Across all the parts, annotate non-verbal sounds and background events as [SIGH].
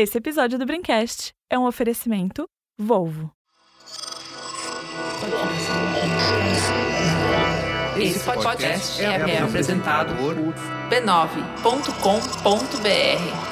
Esse episódio do Brincast é um oferecimento Volvo. Esse podcast é, é apresentado por b9.com.br.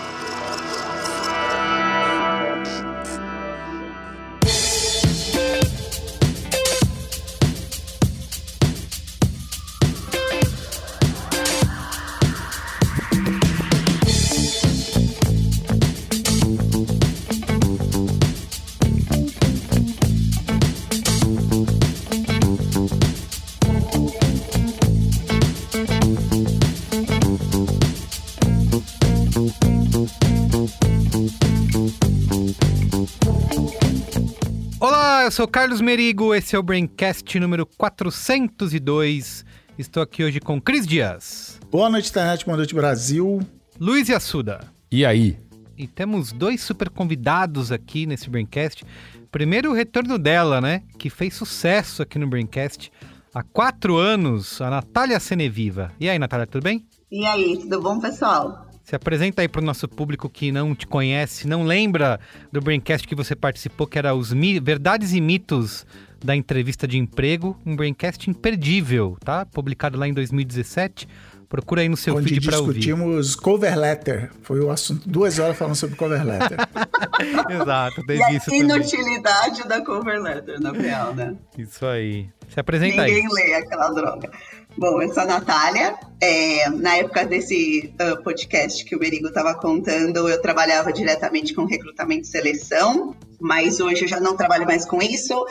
eu sou Carlos Merigo, esse é o Braincast número 402. Estou aqui hoje com Cris Dias, Boa noite, internet, boa noite, Brasil. Luiz Assuda. E aí? E temos dois super convidados aqui nesse Braincast. Primeiro, o retorno dela, né? Que fez sucesso aqui no Braincast há quatro anos, a Natália Seneviva. E aí, Natália, tudo bem? E aí, tudo bom, pessoal? Se apresenta aí para o nosso público que não te conhece, não lembra do Braincast que você participou, que era os mi- Verdades e Mitos da Entrevista de Emprego, um Braincast imperdível, tá? Publicado lá em 2017. Procura aí no seu onde feed para ouvir. discutimos cover letter. Foi o assunto. Duas horas falando sobre cover letter. [LAUGHS] Exato, E teve a isso também. inutilidade da cover letter, na real, né? Isso aí. Se apresenta Ninguém aí. lê aquela droga. Bom, eu sou a Natália. É, na época desse ah, podcast que o Merigo estava contando, eu trabalhava diretamente com recrutamento e seleção, mas hoje eu já não trabalho mais com isso.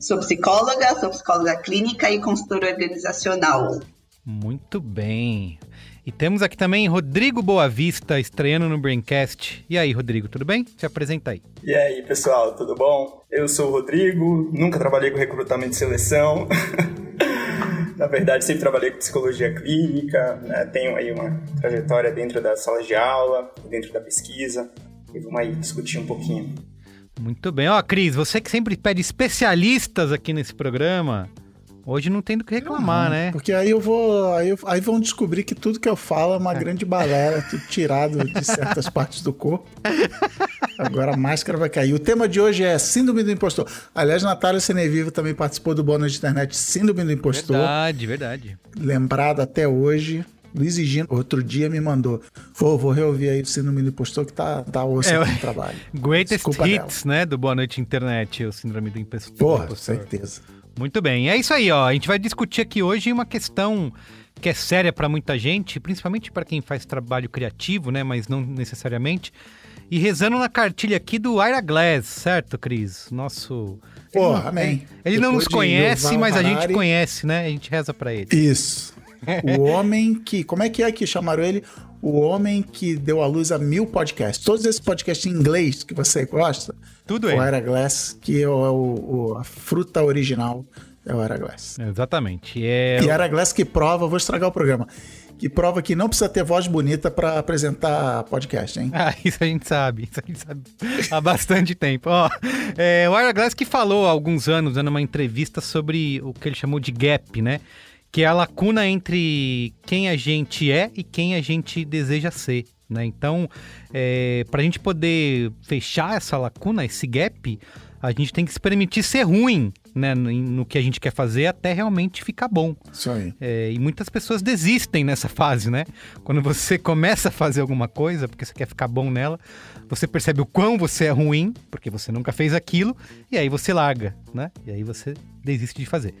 Sou psicóloga, sou psicóloga clínica e consultora organizacional. Muito bem. E temos aqui também Rodrigo Boavista, estreando no Braincast. E aí, Rodrigo, tudo bem? Se apresenta aí. E aí, pessoal, tudo bom? Eu sou o Rodrigo, nunca trabalhei com recrutamento e seleção. [LAUGHS] Na verdade, sempre trabalhei com psicologia clínica, né? tenho aí uma trajetória dentro das salas de aula, dentro da pesquisa, e vamos aí discutir um pouquinho. Muito bem. Ó, Cris, você que sempre pede especialistas aqui nesse programa, hoje não tem do que reclamar, né? Porque aí eu vou. Aí, eu- aí vão descobrir que tudo que eu falo é uma grande balela, tudo tirado de certas partes do corpo. Agora a máscara vai cair. O tema de hoje é Síndrome do Impostor. Aliás, Natália Senevivo também participou do Bônus de Internet Síndrome do Impostor. Verdade, verdade. Lembrado até hoje. Luiz e Gino, outro dia me mandou. Vou, vou reouvir aí o Síndrome do Impostor que tá, tá osso É, no trabalho. Greatest Desculpa Hits, né? Do Boa Noite Internet, o Síndrome do Impostor. Porra, certeza. Muito bem. É isso aí, ó. A gente vai discutir aqui hoje uma questão que é séria para muita gente, principalmente para quem faz trabalho criativo, né? Mas não necessariamente. E rezando na cartilha aqui do Ira Glass, certo, Cris? Nosso. Porra, amém. Ele não Depois nos de conhece, mas a gente conhece, né? A gente reza para ele. Isso. O homem que. Como é que é que chamaram ele? O homem que deu à luz a mil podcasts. Todos esses podcasts em inglês que você gosta. Tudo O. Era Glass, que é o, o- a fruta original, é o Era Glass. Exatamente. É... E Era Glass que prova, vou estragar o programa, que prova que não precisa ter voz bonita para apresentar podcast, hein? [LAUGHS] Ah, isso a gente sabe, isso a gente sabe há bastante tempo. Ó, é, o Ira Glass que falou há alguns anos, né, numa entrevista, sobre o que ele chamou de gap, né? Que é a lacuna entre quem a gente é e quem a gente deseja ser. Né? Então, é, para a gente poder fechar essa lacuna, esse gap, a gente tem que se permitir ser ruim né, no, no que a gente quer fazer até realmente ficar bom. Isso aí. É, e muitas pessoas desistem nessa fase, né? Quando você [LAUGHS] começa a fazer alguma coisa, porque você quer ficar bom nela, você percebe o quão você é ruim, porque você nunca fez aquilo, e aí você larga, né? E aí você desiste de fazer.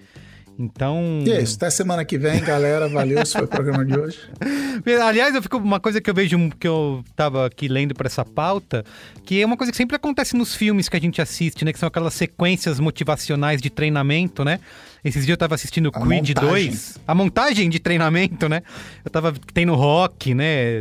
Então. E é isso, até semana que vem, galera. Valeu, esse foi o programa de hoje. [LAUGHS] Aliás, eu fico uma coisa que eu vejo que eu tava aqui lendo para essa pauta, que é uma coisa que sempre acontece nos filmes que a gente assiste, né? Que são aquelas sequências motivacionais de treinamento, né? Esses dias eu tava assistindo A Creed montagem. 2. A montagem de treinamento, né? Eu tava. Tem no rock, né?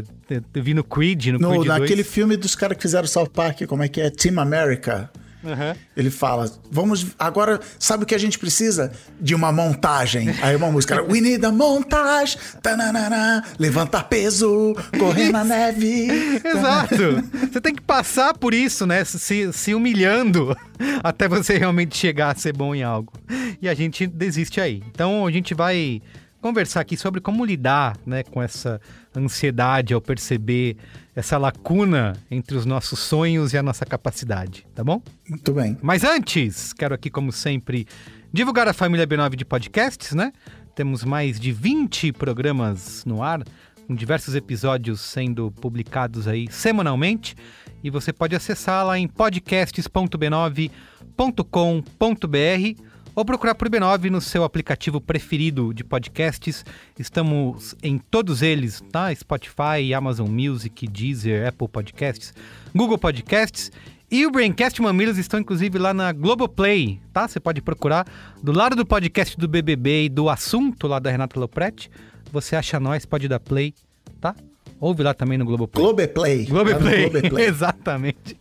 Eu vi no Creed, no, No, Creed 2. naquele filme dos caras que fizeram South Park, como é que é? Team America. Aham. Ele fala, vamos, agora, sabe o que a gente precisa? De uma montagem. Aí uma música, we need a montagem, tananana, levantar peso, correr na neve. Exato. Você tem que passar por isso, né? Se, se humilhando [LAUGHS] até você realmente chegar a ser bom em algo. E a gente desiste aí. Então a gente vai conversar aqui sobre como lidar né, com essa ansiedade ao perceber essa lacuna entre os nossos sonhos e a nossa capacidade, tá bom? Muito bem. Mas antes, quero aqui, como sempre, divulgar a família B9 de podcasts, né? Temos mais de 20 programas no ar, com diversos episódios sendo publicados aí semanalmente. E você pode acessar lá em podcasts.b9.com.br ou procurar por B9 no seu aplicativo preferido de podcasts. Estamos em todos eles, tá? Spotify, Amazon Music, Deezer, Apple Podcasts, Google Podcasts. E o Braincast Mamilos estão inclusive lá na Globoplay, tá? Você pode procurar do lado do podcast do BBB e do assunto lá da Renata Lopretti. Você acha nós, pode dar play, tá? Ouve lá também no Globoplay. Globoplay. Globoplay, Globoplay. [LAUGHS] exatamente.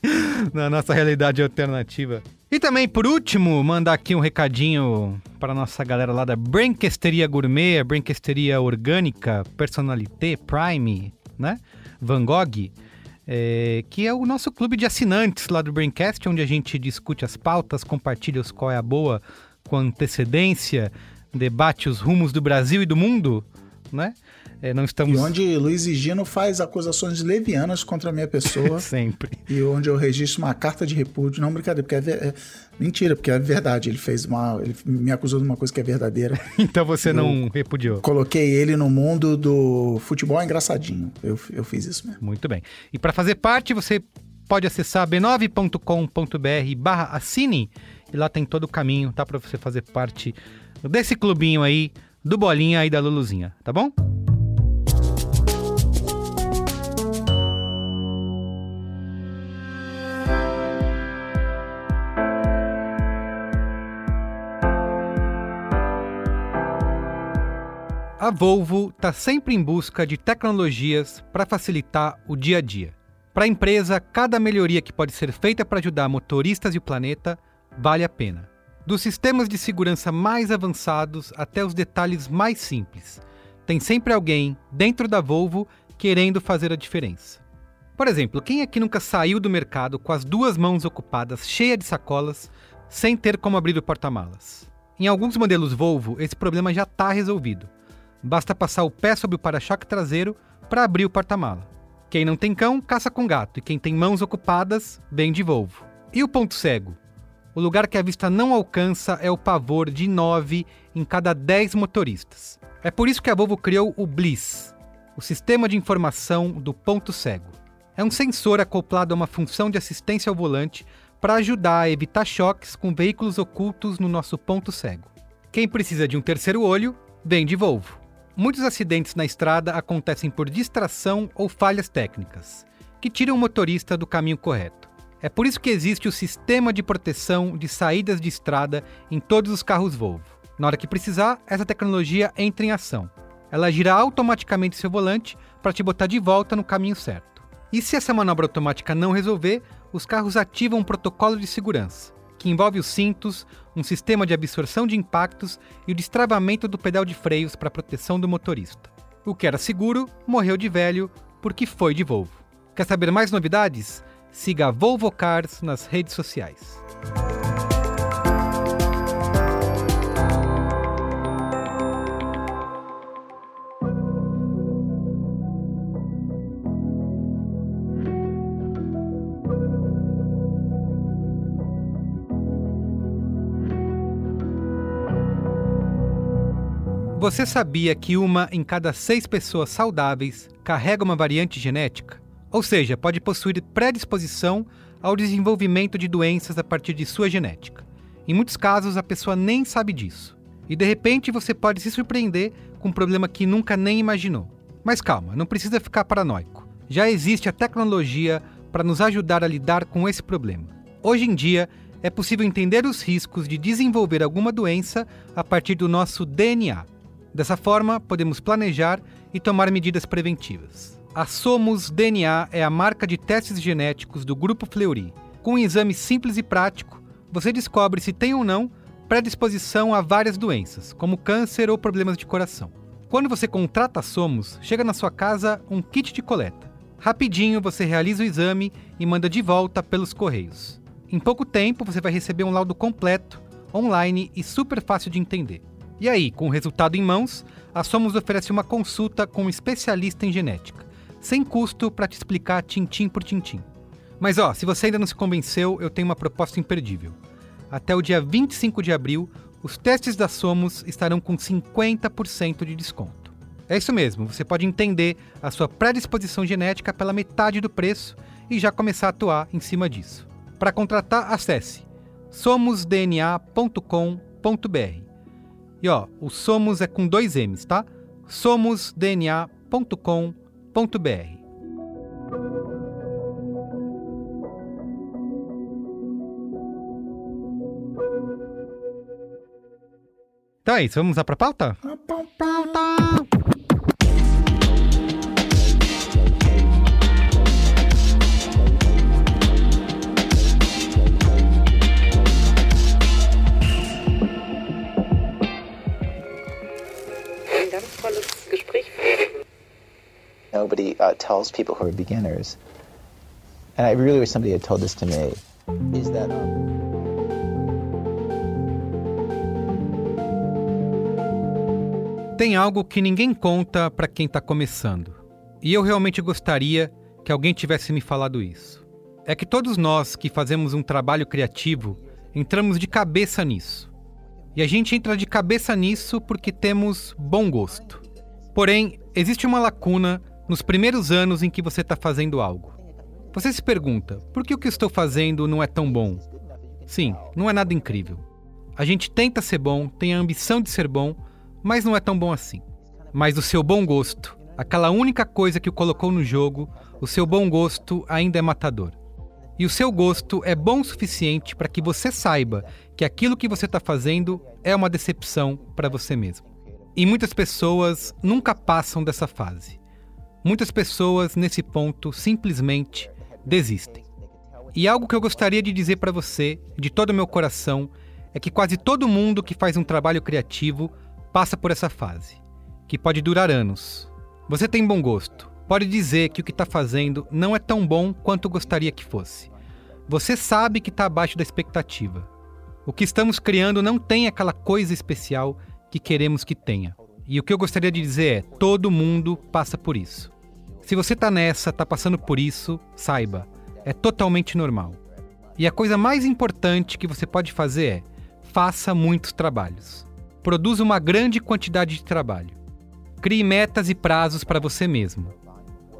Na nossa realidade alternativa. E também, por último, mandar aqui um recadinho para nossa galera lá da Branquesteria Gourmet, Branquesteria Orgânica, Personalité, Prime, né? Van Gogh, é, que é o nosso clube de assinantes lá do Braincast, onde a gente discute as pautas, compartilha os qual é a boa com antecedência, debate os rumos do Brasil e do mundo, né? É, não estamos E onde Luiz e Gino faz acusações levianas contra a minha pessoa. [LAUGHS] sempre. e onde eu registro uma carta de repúdio. Não, brincadeira, porque é, ver- é- mentira, porque é verdade. Ele fez uma. Ele me acusou de uma coisa que é verdadeira. [LAUGHS] Então você não repudiou. Coloquei ele no mundo do futebol engraçadinho. Eu, eu fiz isso mesmo. Muito bem. E para fazer parte, você pode acessar b9.com.br barra assine e lá tem todo o caminho, tá? Para você fazer parte desse clubinho aí, do Bolinha e da Luluzinha, tá bom? A Volvo está sempre em busca de tecnologias para facilitar o dia a dia. Para a empresa, cada melhoria que pode ser feita para ajudar motoristas e o planeta vale a pena. Dos sistemas de segurança mais avançados até os detalhes mais simples, tem sempre alguém dentro da Volvo querendo fazer a diferença. Por exemplo, quem aqui nunca saiu do mercado com as duas mãos ocupadas, cheia de sacolas, sem ter como abrir o porta-malas? Em alguns modelos Volvo, esse problema já está resolvido. Basta passar o pé sobre o para-choque traseiro para abrir o porta-mala. Quem não tem cão, caça com gato, e quem tem mãos ocupadas, vem de Volvo. E o ponto cego? O lugar que a vista não alcança é o pavor de 9 em cada 10 motoristas. É por isso que a Volvo criou o Bliss, o sistema de informação do ponto cego. É um sensor acoplado a uma função de assistência ao volante para ajudar a evitar choques com veículos ocultos no nosso ponto cego. Quem precisa de um terceiro olho, vem de Volvo. Muitos acidentes na estrada acontecem por distração ou falhas técnicas, que tiram o motorista do caminho correto. É por isso que existe o sistema de proteção de saídas de estrada em todos os carros Volvo. Na hora que precisar, essa tecnologia entra em ação. Ela gira automaticamente seu volante para te botar de volta no caminho certo. E se essa manobra automática não resolver, os carros ativam um protocolo de segurança, que envolve os cintos, um sistema de absorção de impactos e o destravamento do pedal de freios para proteção do motorista. O que era seguro morreu de velho porque foi de Volvo. Quer saber mais novidades? Siga a Volvo Cars nas redes sociais. Você sabia que uma em cada seis pessoas saudáveis carrega uma variante genética? Ou seja, pode possuir predisposição ao desenvolvimento de doenças a partir de sua genética. Em muitos casos, a pessoa nem sabe disso. E de repente você pode se surpreender com um problema que nunca nem imaginou. Mas calma, não precisa ficar paranoico. Já existe a tecnologia para nos ajudar a lidar com esse problema. Hoje em dia, é possível entender os riscos de desenvolver alguma doença a partir do nosso DNA. Dessa forma, podemos planejar e tomar medidas preventivas. A Somos DNA é a marca de testes genéticos do Grupo Fleury. Com um exame simples e prático, você descobre se tem ou não predisposição a várias doenças, como câncer ou problemas de coração. Quando você contrata a Somos, chega na sua casa um kit de coleta. Rapidinho você realiza o exame e manda de volta pelos correios. Em pouco tempo você vai receber um laudo completo, online e super fácil de entender. E aí, com o resultado em mãos, a Somos oferece uma consulta com um especialista em genética, sem custo para te explicar tintim por tintim. Mas ó, se você ainda não se convenceu, eu tenho uma proposta imperdível. Até o dia 25 de abril, os testes da Somos estarão com 50% de desconto. É isso mesmo, você pode entender a sua predisposição genética pela metade do preço e já começar a atuar em cima disso. Para contratar, acesse somosdna.com.br. E ó, o Somos é com dois M's, tá? somosdna.com.br. Então é isso, vamos lá pra pauta? Pauta! Nobody uh, tells people who are beginners, and I really wish somebody had told this to me, is that. Um, Tem algo que ninguém conta para quem está começando. E eu realmente gostaria que alguém tivesse me falado isso. É que todos nós que fazemos um trabalho criativo entramos de cabeça nisso. E a gente entra de cabeça nisso porque temos bom gosto. Porém, existe uma lacuna nos primeiros anos em que você está fazendo algo. Você se pergunta: por que o que estou fazendo não é tão bom? Sim, não é nada incrível. A gente tenta ser bom, tem a ambição de ser bom, mas não é tão bom assim. Mas o seu bom gosto, aquela única coisa que o colocou no jogo, o seu bom gosto ainda é matador. E o seu gosto é bom o suficiente para que você saiba que aquilo que você está fazendo é uma decepção para você mesmo. E muitas pessoas nunca passam dessa fase. Muitas pessoas, nesse ponto, simplesmente desistem. E algo que eu gostaria de dizer para você, de todo o meu coração, é que quase todo mundo que faz um trabalho criativo passa por essa fase, que pode durar anos. Você tem bom gosto, pode dizer que o que está fazendo não é tão bom quanto gostaria que fosse. Você sabe que está abaixo da expectativa. O que estamos criando não tem aquela coisa especial que queremos que tenha. E o que eu gostaria de dizer é: todo mundo passa por isso. Se você está nessa, está passando por isso, saiba, é totalmente normal. E a coisa mais importante que você pode fazer é: faça muitos trabalhos. Produza uma grande quantidade de trabalho. Crie metas e prazos para você mesmo.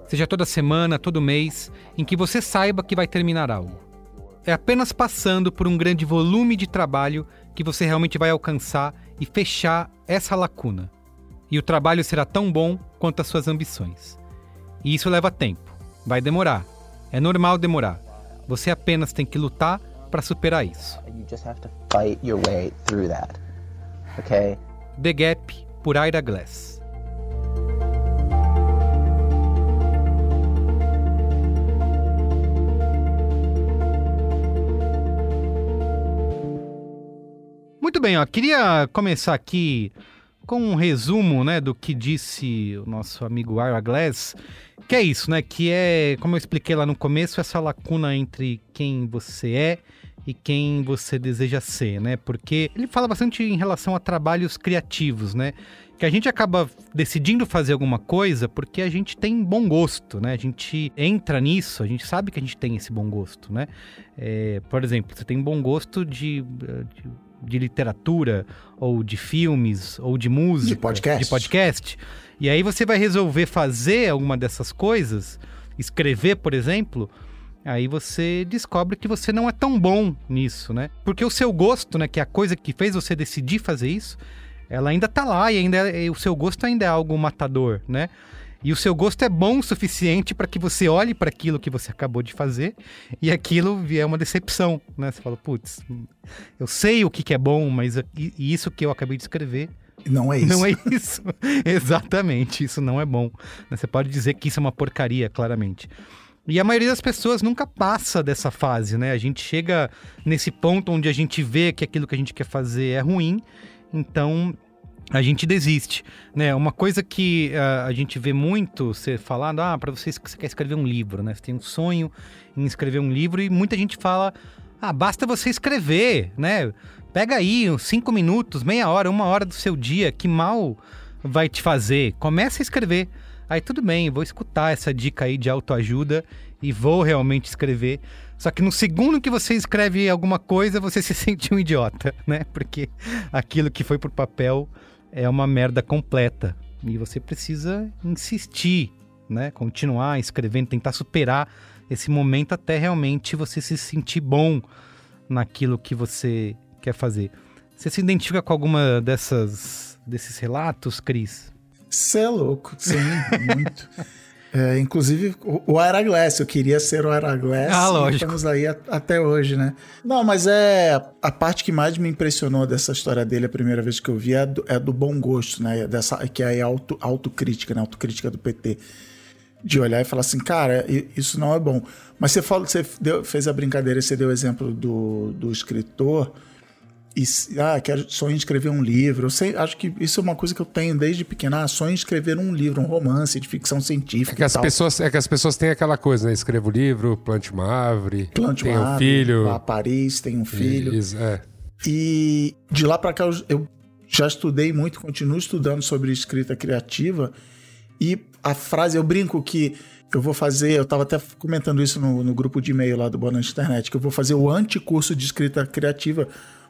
Seja toda semana, todo mês, em que você saiba que vai terminar algo. É apenas passando por um grande volume de trabalho que você realmente vai alcançar e fechar essa lacuna. E o trabalho será tão bom quanto as suas ambições. E isso leva tempo. Vai demorar. É normal demorar. Você apenas tem que lutar para superar isso. you just have to fight your way through that. Okay? The Gap, por Ira Glass. Muito bem, ó, queria começar aqui com um resumo, né, do que disse o nosso amigo Ira Glass, que é isso, né, que é, como eu expliquei lá no começo, essa lacuna entre quem você é e quem você deseja ser, né? Porque ele fala bastante em relação a trabalhos criativos, né? Que a gente acaba decidindo fazer alguma coisa porque a gente tem bom gosto, né? A gente entra nisso, a gente sabe que a gente tem esse bom gosto, né? É, por exemplo, você tem bom gosto de, de, de literatura, ou de filmes, ou de música. De podcast. De podcast. E aí você vai resolver fazer alguma dessas coisas, escrever, por exemplo, aí você descobre que você não é tão bom nisso, né? Porque o seu gosto, né, que é a coisa que fez você decidir fazer isso, ela ainda tá lá e ainda é, o seu gosto ainda é algo matador, né? E o seu gosto é bom o suficiente para que você olhe para aquilo que você acabou de fazer e aquilo é uma decepção, né? Você fala, putz, eu sei o que, que é bom, mas isso que eu acabei de escrever não é isso. [LAUGHS] Não é isso. [LAUGHS] Exatamente, isso não é bom. Você pode dizer que isso é uma porcaria, claramente. E a maioria das pessoas nunca passa dessa fase, né? A gente chega nesse ponto onde a gente vê que aquilo que a gente quer fazer é ruim, então a gente desiste, né? Uma coisa que uh, a gente vê muito ser falado, ah, para vocês que você quer escrever um livro, né? Você tem um sonho em escrever um livro e muita gente fala, ah, basta você escrever, né? Pega aí uns cinco minutos, meia hora, uma hora do seu dia, que mal vai te fazer. Comece a escrever. Aí tudo bem, vou escutar essa dica aí de autoajuda e vou realmente escrever. Só que no segundo que você escreve alguma coisa, você [LAUGHS] se sente um idiota, né? Porque aquilo que foi pro papel é uma merda completa. E você precisa insistir, né? Continuar escrevendo, tentar superar esse momento até realmente você se sentir bom naquilo que você quer fazer. Você se identifica com alguma dessas desses relatos, Cris? Você é louco, sim, muito. [LAUGHS] É, inclusive, o Araglass, eu queria ser o Araglass. Ah, lógico. Estamos aí a, até hoje, né? Não, mas é. A parte que mais me impressionou dessa história dele, a primeira vez que eu vi, é do, é do bom gosto, né? Dessa, que é a auto, autocrítica, né? Autocrítica do PT. De olhar e falar assim, cara, isso não é bom. Mas você, falou, você deu, fez a brincadeira, você deu o exemplo do, do escritor e ah, quero sonho em escrever um livro. Eu sei, acho que isso é uma coisa que eu tenho desde pequena. Ah, sonho em escrever um livro, um romance de ficção científica. É que, as tal. pessoas, é que as pessoas têm aquela coisa, né? Escreva o livro, plante uma árvore, plante tem uma um árvore, filho. Vá a Paris, tem um filho. Isso, é. E de lá para cá eu, eu já estudei muito, continuo estudando sobre escrita criativa. E a frase, eu brinco que eu vou fazer, eu estava até comentando isso no, no grupo de e-mail lá do Boa Noite Internet, que eu vou fazer o anticurso de escrita criativa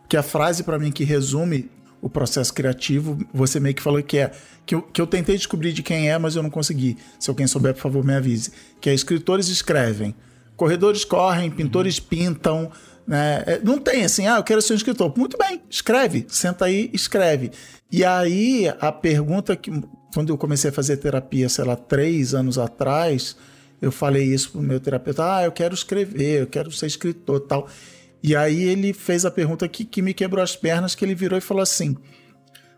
que a frase para mim que resume o processo criativo, você meio que falou que é que eu, que eu tentei descobrir de quem é, mas eu não consegui. Se alguém souber, por favor, me avise. Que é escritores escrevem, corredores correm, pintores pintam, né? É, não tem assim, ah, eu quero ser um escritor. Muito bem, escreve, senta aí, escreve. E aí a pergunta que quando eu comecei a fazer terapia, sei lá, três anos atrás, eu falei isso pro meu terapeuta, ah, eu quero escrever, eu quero ser escritor, tal. E aí ele fez a pergunta que, que me quebrou as pernas, que ele virou e falou assim: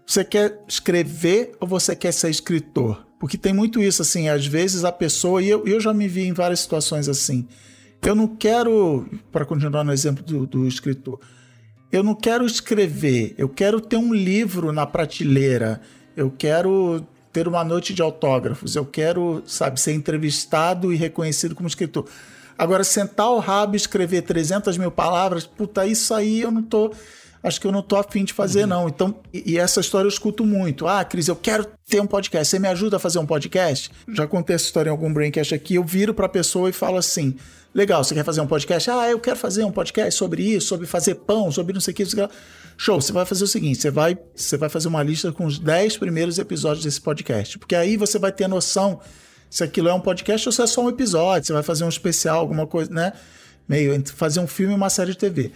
Você quer escrever ou você quer ser escritor? Porque tem muito isso, assim, às vezes a pessoa, e eu, eu já me vi em várias situações assim. Eu não quero, para continuar no exemplo do, do escritor, eu não quero escrever, eu quero ter um livro na prateleira, eu quero ter uma noite de autógrafos, eu quero, sabe, ser entrevistado e reconhecido como escritor. Agora, sentar o rabo e escrever 300 mil palavras, puta, isso aí eu não tô. Acho que eu não tô afim de fazer, uhum. não. Então, e, e, essa história eu escuto muito. Ah, Cris, eu quero ter um podcast. Você me ajuda a fazer um podcast? Já contei essa história em algum Braincast aqui. Eu viro pra pessoa e falo assim: legal, você quer fazer um podcast? Ah, eu quero fazer um podcast sobre isso, sobre fazer pão, sobre não sei o que. Show, você vai fazer o seguinte: você vai, você vai fazer uma lista com os 10 primeiros episódios desse podcast. Porque aí você vai ter noção se aquilo é um podcast ou se é só um episódio, você vai fazer um especial, alguma coisa, né? Meio entre fazer um filme e uma série de TV.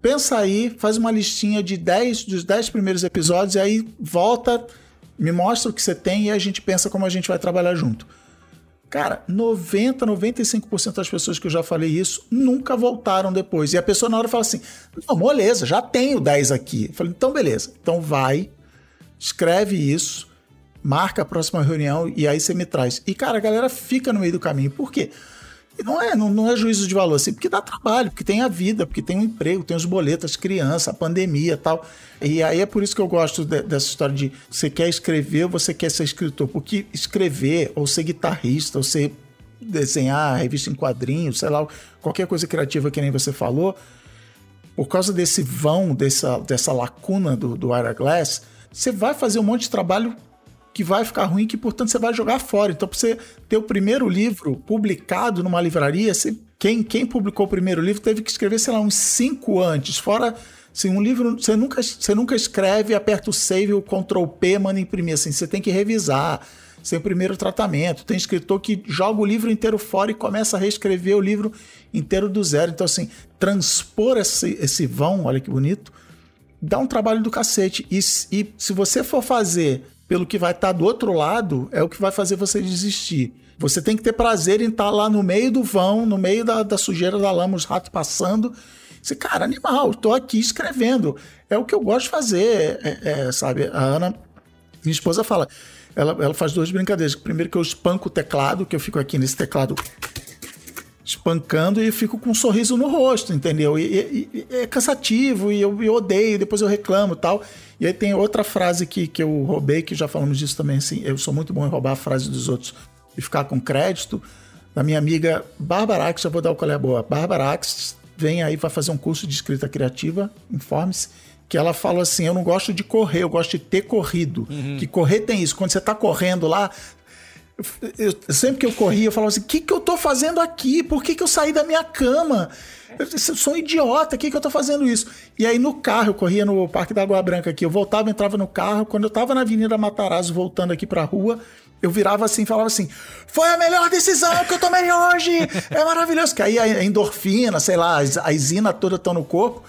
Pensa aí, faz uma listinha de 10 dos 10 primeiros episódios e aí volta, me mostra o que você tem e a gente pensa como a gente vai trabalhar junto. Cara, 90, 95% das pessoas que eu já falei isso nunca voltaram depois. E a pessoa na hora fala assim: não, beleza, já tenho 10 aqui. Eu falei, então beleza. Então vai, escreve isso, marca a próxima reunião e aí você me traz. E, cara, a galera fica no meio do caminho. Por quê? Não é, não, não é juízo de valor, assim, porque dá trabalho, porque tem a vida, porque tem o um emprego, tem os boletos, criança, a pandemia tal. E aí é por isso que eu gosto de, dessa história de você quer escrever ou você quer ser escritor. Porque escrever, ou ser guitarrista, ou ser desenhar revista em quadrinhos, sei lá, qualquer coisa criativa que nem você falou, por causa desse vão, dessa, dessa lacuna do, do Glass, você vai fazer um monte de trabalho que vai ficar ruim, que portanto você vai jogar fora. Então, para você ter o primeiro livro publicado numa livraria, você, quem, quem publicou o primeiro livro teve que escrever, sei lá, uns cinco antes. Fora, assim, um livro, você nunca, você nunca escreve, aperta o save, o Ctrl P, manda imprimir. Assim, você tem que revisar. Sem o primeiro tratamento. Tem escritor que joga o livro inteiro fora e começa a reescrever o livro inteiro do zero. Então, assim, transpor esse, esse vão, olha que bonito, dá um trabalho do cacete. E, e se você for fazer pelo que vai estar tá do outro lado, é o que vai fazer você desistir. Você tem que ter prazer em estar tá lá no meio do vão, no meio da, da sujeira da lama, os ratos passando. Você, cara, animal, estou aqui escrevendo. É o que eu gosto de fazer, é, é, sabe? A Ana, minha esposa fala, ela, ela faz duas brincadeiras. Primeiro que eu espanco o teclado, que eu fico aqui nesse teclado espancando e fico com um sorriso no rosto, entendeu? E, e, e é cansativo e eu, eu, odeio, depois eu reclamo tal. E aí tem outra frase que, que eu roubei, que já falamos disso também, assim, eu sou muito bom em roubar a frase dos outros e ficar com crédito, da minha amiga Bárbara Ax, já vou dar o qual é boa. Bárbara Ax vem aí, vai fazer um curso de escrita criativa, informe-se, que ela falou assim: Eu não gosto de correr, eu gosto de ter corrido. Que correr tem isso. Quando você tá correndo lá. Eu- sempre que eu corria, eu falava assim: O que, que eu tô fazendo aqui? Por que, que eu saí da minha cama? Eu, eu sou um idiota, o que, que eu tô fazendo isso? E aí no carro, eu corria no Parque da Água Branca aqui, eu voltava, entrava no carro. Quando eu tava na Avenida Matarazzo, voltando aqui pra rua, eu virava assim falava assim: Foi a melhor decisão que eu tomei hoje! É maravilhoso. Que aí a endorfina, sei lá, a isina toda estão no corpo.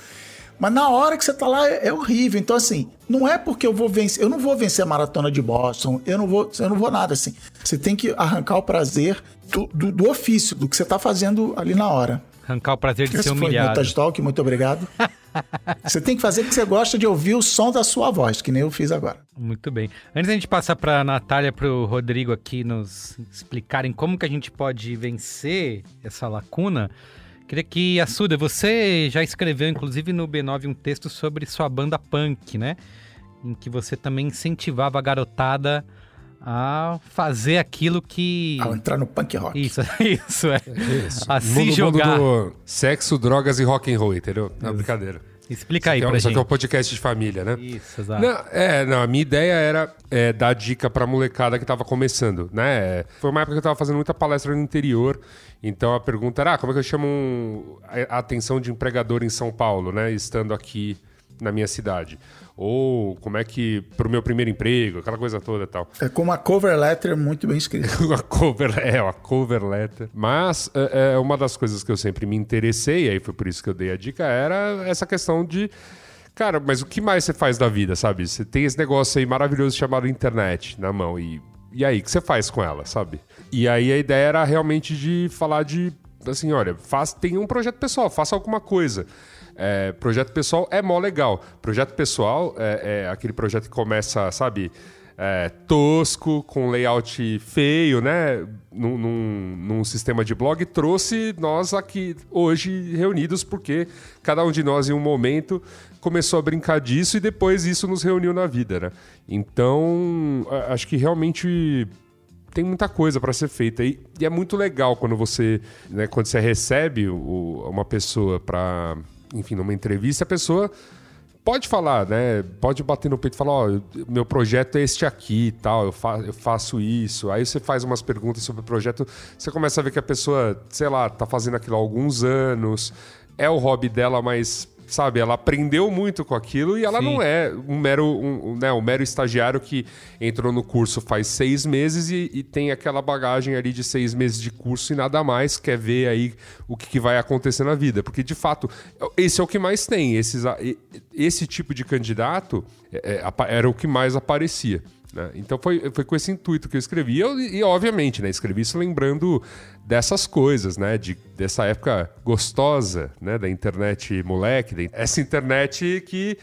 Mas na hora que você tá lá é, é horrível. Então, assim, não é porque eu vou vencer. Eu não vou vencer a maratona de Boston. Eu não vou, eu não vou nada assim. Você tem que arrancar o prazer do, do- do ofício, do que você tá fazendo ali na hora. Arrancar o prazer de Esse ser foi o meu humilhado. Talk, muito obrigado. [LAUGHS] você tem que fazer porque você gosta de ouvir o som da sua voz, que nem eu fiz agora. Muito bem. Antes da gente passar para a Natália, para o Rodrigo aqui nos explicarem como que a gente pode vencer essa lacuna, queria que, Assuda, você já escreveu, inclusive no B9, um texto sobre sua banda punk, né? Em que você também incentivava a garotada a fazer aquilo que... Ao entrar no punk rock. Isso, [LAUGHS] isso, é. Isso. A se mundo, mundo jogar. do sexo, drogas e rock and roll, entendeu? Não, brincadeira. Explica aí é- pra Isso aqui é um gente. podcast de família, né? Isso, exato. Não, é, não, a minha ideia era é, dar dica pra molecada que tava começando, né? Foi uma época que eu tava fazendo muita palestra no interior, então a pergunta era, ah, como é que eu chamo um- a atenção de empregador em São Paulo, né? Estando aqui na minha cidade. Ou como é que, pro meu primeiro emprego, aquela coisa toda e tal. É com uma cover letter muito bem escrita. [LAUGHS] uma cover, é, uma cover letter. Mas é, é, uma das coisas que eu sempre me interessei, e aí foi por isso que eu dei a dica, era essa questão de. Cara, mas o que mais você faz da vida, sabe? Você tem esse negócio aí maravilhoso chamado internet na mão. E, e aí, o que você faz com ela, sabe? E aí a ideia era realmente de falar de. Assim, olha, faz, tem um projeto pessoal, faça alguma coisa. É, projeto pessoal é mó legal. Projeto pessoal é, é aquele projeto que começa, sabe, é, tosco, com layout feio, né? Num, num- num sistema de blog, trouxe nós aqui hoje reunidos, porque cada um de nós, em um momento, começou a brincar disso e depois isso nos reuniu na vida, né? Então, acho que realmente tem muita coisa para ser feita e, e é muito legal quando você né, quando você recebe o- uma pessoa para enfim numa entrevista a pessoa pode falar né? Pode bater no peito e falar ó eu- meu projeto é este aqui e tal eu, fa eu faço isso. Aí você faz umas perguntas sobre o projeto você começa a ver que a pessoa sei lá tá fazendo aquilo há alguns anos é o hobby dela mas sabe ela aprendeu muito com aquilo e ela Sim. não é um mero, um, né, um mero estagiário que entrou no curso faz seis meses e, e tem aquela bagagem ali de seis meses de curso e nada mais, quer ver aí o que, que vai acontecer na vida. Porque, de fato, esse é o que mais tem. Esses, esse tipo de candidato é, é, era o que mais aparecia. Né? Então foi, foi com esse intuito que eu escrevi. E, eu- e, obviamente, né, escrevi isso lembrando dessas coisas, né? De, dessa época gostosa, né? Da internet moleque, da- essa internet que,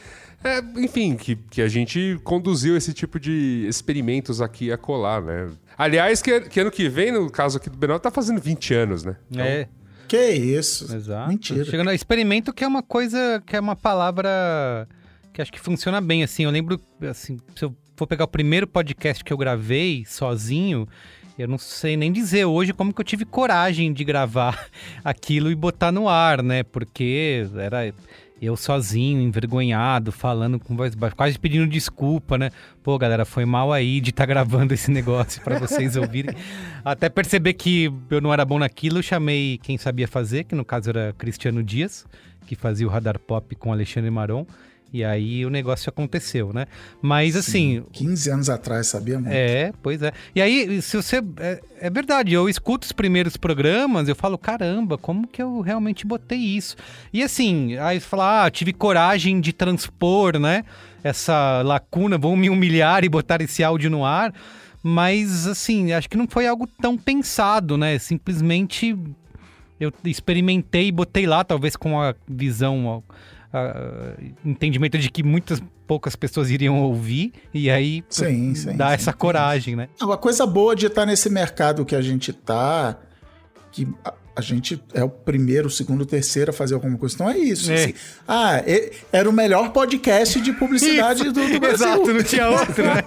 é, enfim, que, que a gente conduziu esse tipo de experimentos aqui a colar, né? Aliás, que, que ano que vem, no caso aqui do Benal, tá fazendo 20 anos, né? Então, É, Que isso? Exato. Mentira. Chegando, experimento que é uma coisa, que é uma palavra que acho que funciona bem, assim. Eu lembro, assim, se eu for pegar o primeiro podcast que eu gravei sozinho, eu não sei nem dizer hoje como que eu tive coragem de gravar [LAUGHS] aquilo e botar no ar, né? Porque era eu sozinho, envergonhado, falando com voz baixa, quase pedindo desculpa, né? Pô, galera, foi mal aí de estar gravando esse negócio para vocês ouvirem. [LAUGHS] Até perceber que eu não era bom naquilo, eu chamei quem sabia fazer, que no caso era Cristiano Dias, que fazia o Radar Pop com Alexandre Maron. E aí o negócio aconteceu, né? Mas assim, 15 anos atrás, sabia muito. é, pois é. E aí, se você. É, é verdade, eu escuto os primeiros programas, eu falo, caramba, como que eu realmente botei isso? E assim, aí você fala, ah, tive coragem de transpor, né? Essa lacuna, vão me humilhar e botar esse áudio no ar. Mas, assim, acho que não foi algo tão pensado, né? Simplesmente eu experimentei e botei lá, talvez com a visão, a- entendimento de que muitas poucas pessoas iriam ouvir, e aí Sim, sim, dá sim, essa sim. coragem, né? Uma coisa boa de estar nesse mercado que a gente tá, que a, a gente é o primeiro, o segundo, o terceiro a fazer alguma coisa. Então é isso. É. assim. ah, e- era o melhor podcast de publicidade do, do Brasil. Exato, não tinha outro, né?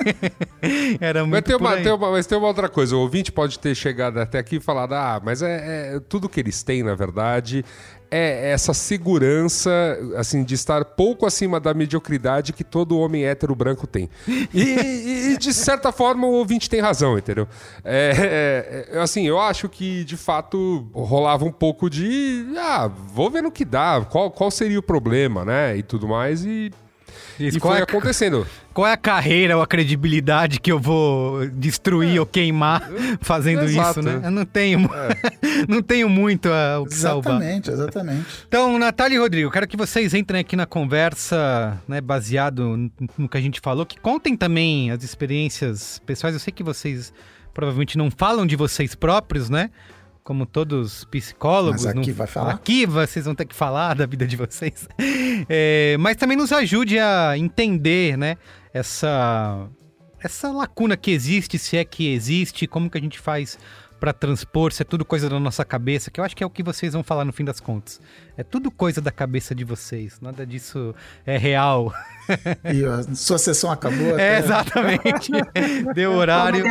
[LAUGHS] Era muito Mas tem, uma, tem uma- mas tem uma outra coisa. O ouvinte pode ter chegado até aqui e falado: ah, mas é, é- tudo que eles têm, na verdade, é essa segurança, assim, de estar pouco acima da mediocridade que todo homem hétero branco tem. E, e- de certa forma, o ouvinte tem razão, entendeu? É, é, é, assim, eu acho que, de fato, rolava um pouco de. Ah, vou ver no que dá, qual, qual seria o problema, né? E tudo mais. E, Isso, e qual foi é a- acontecendo. Qual é a carreira ou a credibilidade que eu vou destruir ou queimar [LAUGHS] fazendo É. Exato, isso, né? né? Eu não tenho, [LAUGHS] não tenho muito ah, o que salvar. Exatamente, exatamente. Então, Natália e Rodrigo, quero que vocês entrem aqui na conversa, né, baseado no que a gente falou, que contem também as experiências pessoais. Eu sei que vocês provavelmente não falam de vocês próprios, né? Como todos psicólogos. Mas aqui não- vai falar? Aqui vocês vão ter que falar da vida de vocês. [LAUGHS] É, mas também nos ajude a entender, né? Essa, essa lacuna que existe, se é que existe, como que a gente faz para transpor, se é tudo coisa da nossa cabeça, que eu acho que é o que vocês vão falar no fim das contas. É tudo coisa da cabeça de vocês, nada disso é real. E a sua sessão acabou [LAUGHS] É, exatamente. [LAUGHS] Deu horário.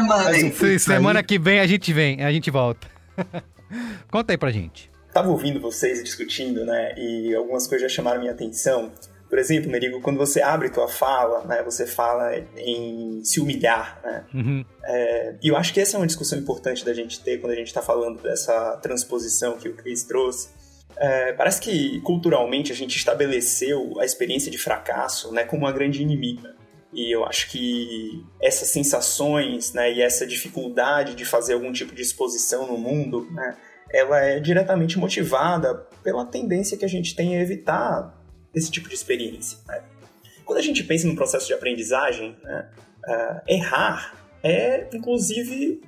Pix Semana aí. que vem a gente vem, a gente volta. [LAUGHS] Conta aí pra gente. Tava ouvindo vocês discutindo, né? E algumas coisas já chamaram minha atenção. Por exemplo, Merigo, quando você abre tua fala, né? Você fala em se humilhar, né? Uhum. É, e eu acho que essa é uma discussão importante da gente ter quando a gente está falando dessa transposição que o Chris trouxe. É, parece que culturalmente a gente estabeleceu a experiência de fracasso né, como uma grande inimiga. E eu acho que essas sensações né, e essa dificuldade de fazer algum tipo de exposição no mundo, né, ela é diretamente motivada pela tendência que a gente tem a evitar esse tipo de experiência. né. Quando a gente pensa no processo de aprendizagem, né, ah, errar é, inclusive,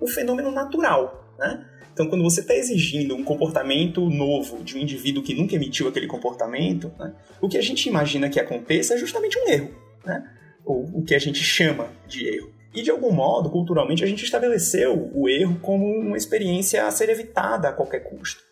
um fenômeno natural, né? Então, quando você está exigindo um comportamento novo de um indivíduo que nunca emitiu aquele comportamento, né, o que a gente imagina que aconteça é justamente um erro, né? Ou o que a gente chama de erro. E, de algum modo, culturalmente, a gente estabeleceu o erro como uma experiência a ser evitada a qualquer custo.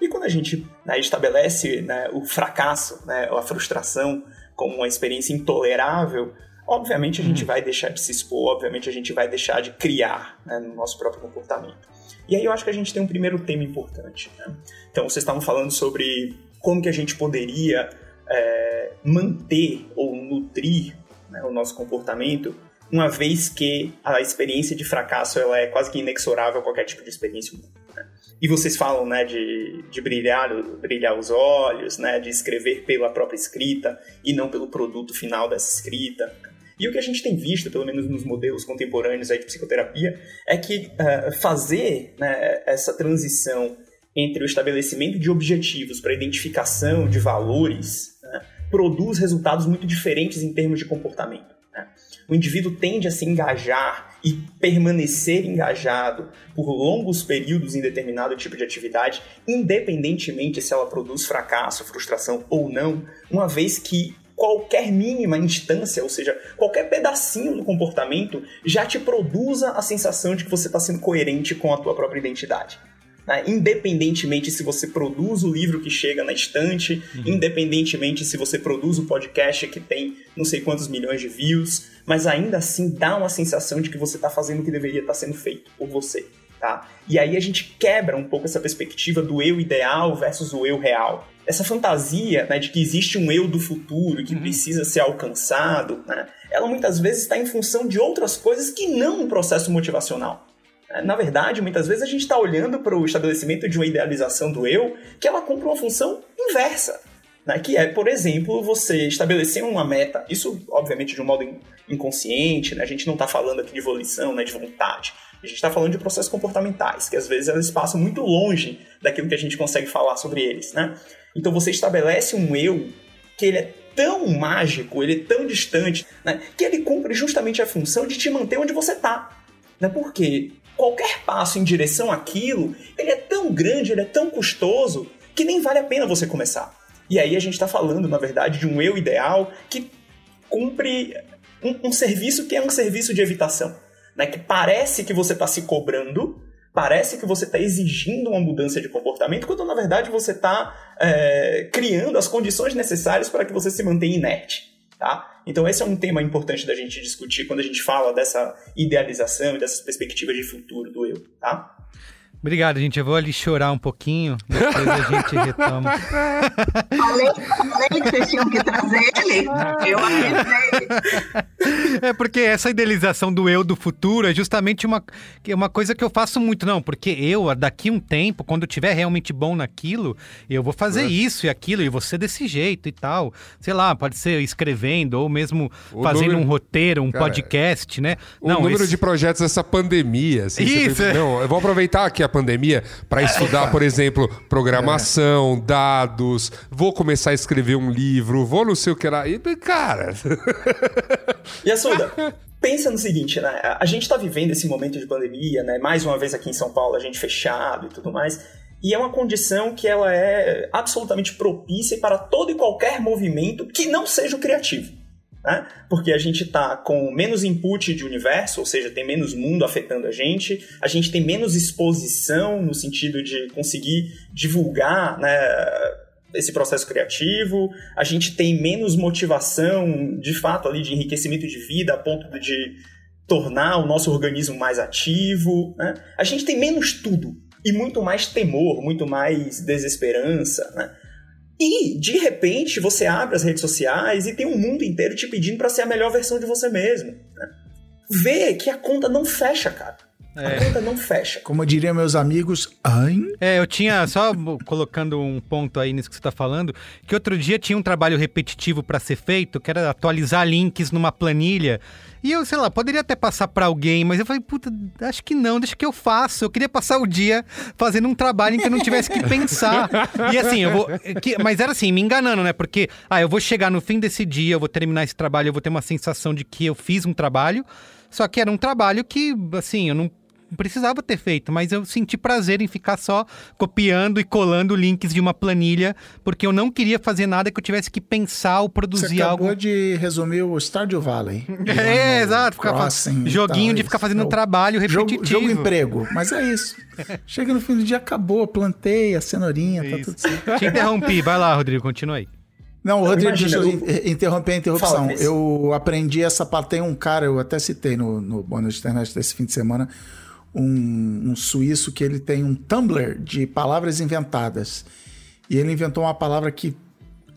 E quando a gente né, estabelece né, o fracasso, né, a frustração como uma experiência intolerável, obviamente a gente vai deixar de se expor, obviamente a gente vai deixar de criar né, no nosso próprio comportamento. E aí eu acho que a gente tem um primeiro tema importante. né? Então, vocês estavam falando sobre como que a gente poderia é, manter ou nutrir o nosso comportamento, uma vez que a experiência de fracasso ela é quase que inexorável a qualquer tipo de experiência humana. né? E vocês falam né, de, de brilhar, brilhar os olhos, né, de escrever pela própria escrita e não pelo produto final dessa escrita. E o que a gente tem visto, pelo menos nos modelos contemporâneos aí de psicoterapia, é que eh, fazer né, essa transição entre o estabelecimento de objetivos para identificação de valores né, produz resultados muito diferentes em termos de comportamento. né? O indivíduo tende a se engajar e permanecer engajado por longos períodos em determinado tipo de atividade, independentemente se ela produz fracasso, frustração ou não, uma vez que qualquer mínima instância, ou seja, qualquer pedacinho do comportamento, já te produza a sensação de que você está sendo coerente com a tua própria identidade. Né? Independentemente se você produz o livro que chega na estante, independentemente se você produz o podcast que tem não sei quantos milhões de views, mas ainda assim dá uma sensação de que você está fazendo o que deveria estar sendo feito por você. Tá? E aí a gente quebra um pouco essa perspectiva do eu ideal versus o eu real. Essa fantasia né, de que existe um eu do futuro que precisa ser alcançado, né, ela muitas vezes está em função de outras coisas que não um processo motivacional. Na verdade, muitas vezes a gente está olhando para o estabelecimento de uma idealização do eu que ela cumpre uma função inversa. Né? Que é, por exemplo, você estabelecer uma meta, isso obviamente de um modo in- inconsciente, né? a gente não está falando aqui de volição, né? de vontade. A gente está falando de processos comportamentais, que às vezes eles passam muito longe daquilo que a gente consegue falar sobre eles. Né? Então você estabelece um eu que ele é tão mágico, ele é tão distante, né? que ele cumpre justamente a função de te manter onde você está né? Porque qualquer passo em direção àquilo, ele é tão grande, ele é tão custoso, que nem vale a pena você começar. E aí a gente está falando, na verdade, de um eu ideal que cumpre um, um serviço que é um serviço de evitação. Né? Que parece que você está se cobrando, parece que você está exigindo uma mudança de comportamento, quando na verdade você está criando as condições necessárias para que você se mantenha inerte. Tá? Então, esse é um tema importante da gente discutir quando a gente fala dessa idealização e dessas perspectivas de futuro do eu. Tá? Obrigado, gente. Eu vou ali chorar um pouquinho, depois a gente retoma. [LAUGHS] Falei, falei que vocês tinham que trazer ele. Eu avisei. É porque essa idealização do eu do futuro é justamente uma, que é uma coisa que eu faço muito, não. Porque eu, daqui um tempo, quando eu tiver realmente bom naquilo, eu vou fazer isso e aquilo, e vou ser desse jeito e tal. Sei lá, pode ser escrevendo, ou mesmo O fazendo número- um roteiro, um Cara, podcast, né? O número esse- de projetos dessa pandemia. Assim, você Isso, pensa, é. Não, eu vou aproveitar aqui a pandemia para estudar, por exemplo, programação, dados. Vou começar a escrever um livro, vou não sei o que lá. E, cara, E Assuda, pensa no seguinte, né? A gente tá vivendo esse momento de pandemia, né? Mais uma vez aqui em São Paulo, a gente fechado e tudo mais. E é uma condição que ela é absolutamente propícia para todo e qualquer movimento que não seja o criativo. Né? Porque a gente tá com menos input de universo, ou seja, tem menos mundo afetando a gente, a gente tem menos exposição no sentido de conseguir divulgar né, esse processo criativo, a gente tem menos motivação, de fato, ali de enriquecimento de vida a ponto de tornar o nosso organismo mais ativo. Né? A gente tem menos tudo e muito mais temor, muito mais desesperança. Né? E, de repente, você abre as redes sociais e tem um mundo inteiro te pedindo para ser a melhor versão de você mesmo. Né? Vê que a conta não fecha, cara. A conta não fecha. Como diriam meus amigos, ai, É, eu tinha, só colocando um ponto aí nisso que você está falando, que outro dia tinha um trabalho repetitivo para ser feito, que era atualizar links numa planilha. E eu, sei lá, poderia até passar para alguém, mas eu falei, puta, acho que não, deixa que eu faço. Eu queria passar o dia fazendo um trabalho em que eu não tivesse que pensar. [LAUGHS] E assim, eu vou. que- mas era assim, me enganando, né? Porque, ah, eu vou chegar no fim desse dia, eu vou terminar esse trabalho, eu vou ter uma sensação de que eu fiz um trabalho. Só que era um trabalho que, assim, eu não precisava ter feito, mas eu senti prazer em ficar só copiando e colando links de uma planilha, porque eu não queria fazer nada que eu tivesse que pensar ou você produzir acabou algo. de resumir o Stardew Valley. [LAUGHS] É, exato, ficar Crossing joguinho tal, de ficar isso. fazendo É o trabalho Jogo, repetitivo. jogo emprego, mas é isso. [LAUGHS] Chega no fim do dia, acabou, plantei a cenourinha, tá tudo certo. Te interrompi, vai lá, Rodrigo, continua aí. Não, Rodrigo, Imagina, deixa eu eu- in- interromper a interrupção. Eu aprendi essa parte. Tem um cara, eu até citei no, no bônus de internet desse fim de semana, um, um suíço que ele tem um Tumblr de palavras inventadas. E ele inventou uma palavra que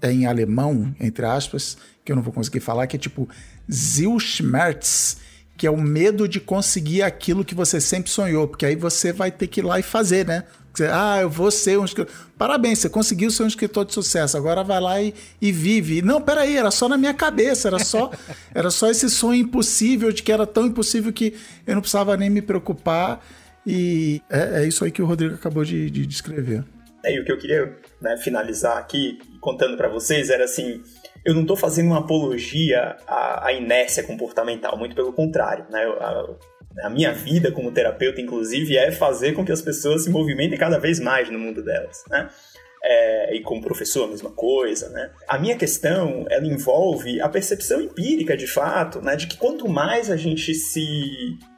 é em alemão, entre aspas, que eu não vou conseguir falar, que é tipo Zielschmerz, que é o medo de conseguir aquilo que você sempre sonhou, porque aí você vai ter que ir lá e fazer, né? Você, ah, eu vou ser um escritor. Parabéns, você conseguiu ser um escritor de sucesso. Agora vai lá e, e vive. Não, peraí, era só na minha cabeça, era só, [LAUGHS] era só esse sonho impossível de que era tão impossível que eu não precisava nem me preocupar. E é, é isso aí que o Rodrigo acabou de, de descrever. É, e o que eu queria né, finalizar aqui, contando para vocês, era assim: eu não estou fazendo uma apologia à, à inércia comportamental, muito pelo contrário. Né? Eu- a, a minha vida como terapeuta, inclusive, é fazer com que as pessoas se movimentem cada vez mais no mundo delas. Né? É, e como professor, a mesma coisa, né? A minha questão, ela envolve a percepção empírica, de fato, né? De que quanto mais a gente se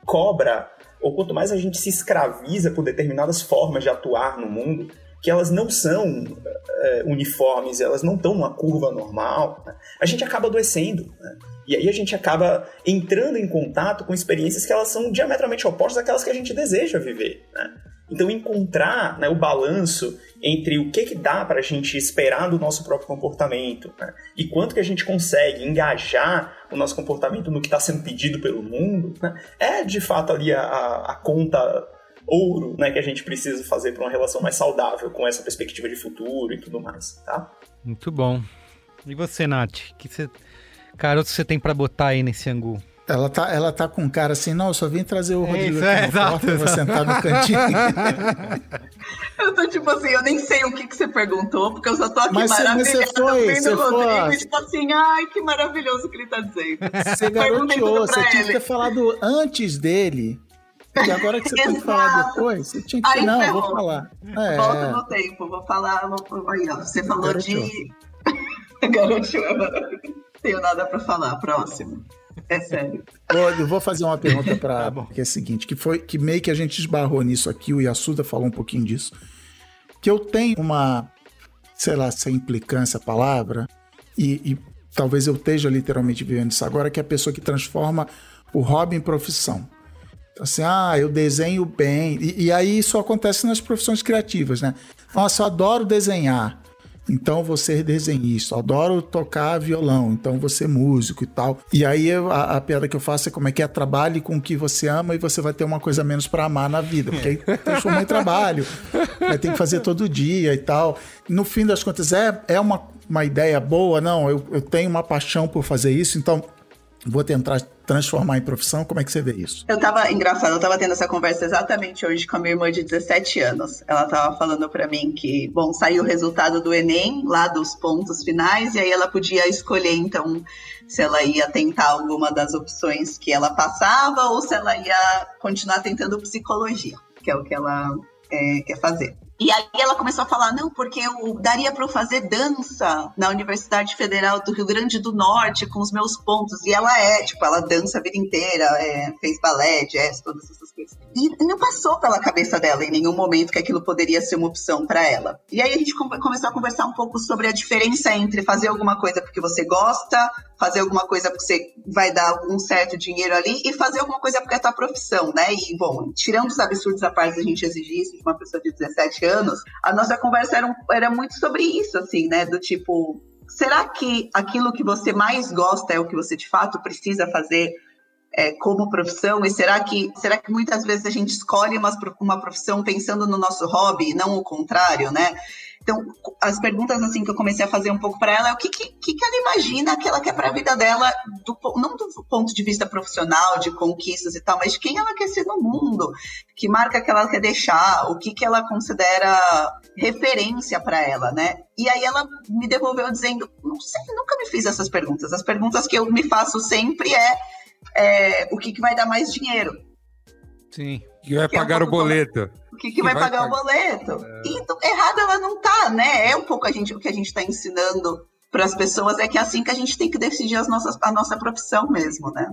cobra, ou quanto mais a gente se escraviza por determinadas formas de atuar no mundo, que elas não são é, uniformes, elas não estão numa curva normal, né? a gente acaba adoecendo, né? E aí a gente acaba entrando em contato com experiências que elas são diametralmente opostas daquelas que a gente deseja viver, né? Então, encontrar né, o balanço entre o que, que dá para a gente esperar do nosso próprio comportamento né, e quanto que a gente consegue engajar o nosso comportamento no que está sendo pedido pelo mundo, né, é de fato ali a- a conta ouro né, que a gente precisa fazer para uma relação mais saudável com essa perspectiva de futuro e tudo mais, tá? Muito bom. E você, Nath? Que você... Caroto você tem pra botar aí nesse angu? Ela tá, ela tá com um cara assim, não, eu só vim trazer o Rodrigo Isso, aqui é, na exato, porta, vou sentar no cantinho. [LAUGHS] Eu tô tipo assim, eu nem sei o que, que você perguntou, porque eu só tô aqui Mas você- mas você maravilhada foi, vendo você o Rodrigo foi. e tipo assim, ai, que maravilhoso que ele tá dizendo. Você garoteou, você tinha que ter falado antes dele. E agora que você tem que falar depois, você tinha que Aí não, eu ferrou. vou falar. É, Volta no tempo, vou falar. Vou... Aí, ó, você falou Garoteou. de. [LAUGHS] É maravilhoso. Tenho nada pra falar, próximo. É sério. Eu vou fazer uma pergunta para [LAUGHS] que é a seguinte, que foi que meio que a gente esbarrou nisso aqui, o Yasuda falou um pouquinho disso. Que eu tenho uma, sei lá, sem implicância a palavra, e, e talvez eu esteja literalmente vivendo isso agora, que é a pessoa que transforma o hobby em profissão. Assim, ah, eu desenho bem. E, e aí isso acontece nas profissões criativas, né? Nossa, eu adoro desenhar. Então você desenhista, adoro tocar violão, então você músico e tal. E aí a, a piada que eu faço é como é que é trabalhe com o que você ama e você vai ter uma coisa menos para amar na vida, porque aí transforma em trabalho, vai ter que fazer todo dia e tal. No fim das contas, é, é uma, uma ideia boa, não, eu, eu tenho uma paixão por fazer isso, então vou tentar transformar em profissão? Como é que você vê isso? Eu tava, engraçado, eu tava tendo essa conversa exatamente hoje com a minha irmã de 17 anos. Ela tava falando para mim que, bom, saiu o resultado do Enem, lá dos pontos finais, e aí ela podia escolher, então, se ela ia tentar alguma das opções que ela passava ou se ela ia continuar tentando psicologia, que é o que ela é, quer fazer. E aí ela começou a falar, não, porque eu daria para eu fazer dança na Universidade Federal do Rio Grande do Norte com os meus pontos. E ela é, tipo, ela dança a vida inteira, é, fez balé, jazz, todas essas coisas. E não passou pela cabeça dela em nenhum momento que aquilo poderia ser uma opção para ela. E aí a gente começou a conversar um pouco sobre a diferença entre fazer alguma coisa porque você gosta, fazer alguma coisa porque você vai dar um certo dinheiro ali e fazer alguma coisa porque é tua profissão, né? E, bom, tirando os absurdos à parte da gente exigir isso de uma pessoa de 17 anos, a nossa conversa era, um, era muito sobre isso, assim, né? Do tipo, será que aquilo que você mais gosta é o que você de fato precisa fazer é, como profissão? E será que, será que muitas vezes a gente escolhe uma, uma profissão pensando no nosso hobby, não o contrário, né? Então, as perguntas assim que eu comecei a fazer um pouco para ela é o que, que, que ela imagina que ela quer para a vida dela, do, não do ponto de vista profissional, de conquistas e tal, mas de quem ela quer ser no mundo, que marca que ela quer deixar, o que, que ela considera referência para ela, né? E aí ela me devolveu dizendo, não sei, nunca me fiz essas perguntas. As perguntas que eu me faço sempre é, é o que, que vai dar mais dinheiro? Sim. Que vai pagar é um o boleto. O que, que, vai, vai, pagar, pagar. o boleto? É. E então, errada ela não tá, né? É um pouco a gente, o que a gente está ensinando para as pessoas é que é assim que a gente tem que decidir as nossas, a nossa profissão mesmo, né?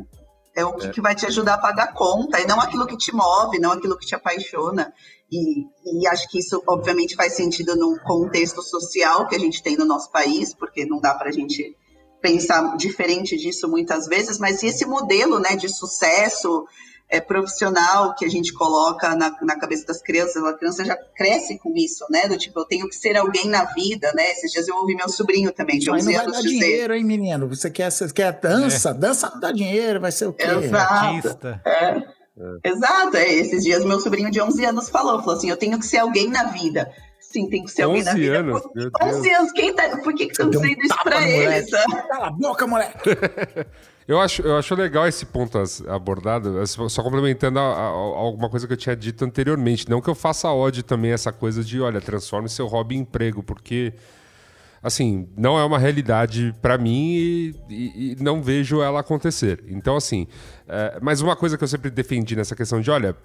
É o que, é. que vai te ajudar a pagar a conta, e não aquilo que te move, não aquilo que te apaixona. E, e acho que isso, obviamente, faz sentido no contexto social que a gente tem no nosso país, porque não dá para a gente pensar diferente disso muitas vezes, mas esse modelo né, de sucesso, é, profissional que a gente coloca na, na cabeça das crianças, a criança já cresce com isso, né? Do tipo, eu tenho que ser alguém na vida, né? Esses dias eu ouvi meu sobrinho também, de 11 anos, dizer... dinheiro, hein, menino? Você quer, você quer dança? É. Dança não dá dinheiro, vai ser o quê? Exato. É. É. Exato, é. esses dias meu sobrinho de 11 anos falou, falou assim, eu tenho que ser alguém na vida. Sim, tem que ser alguém na vida. Anos, Por... 11 anos, quem tá... por que que estão dizendo um isso pra eles? Cala a boca, moleque! [LAUGHS] Eu acho, eu acho legal esse ponto abordado, só complementando a, a, a, alguma coisa que eu tinha dito anteriormente. Não que eu faça ódio também essa coisa de, olha, transforme seu hobby em emprego, porque, assim, não é uma realidade para mim e, e, e, não vejo ela acontecer. Então, assim, é, mas uma coisa que eu sempre defendi nessa questão de, olha,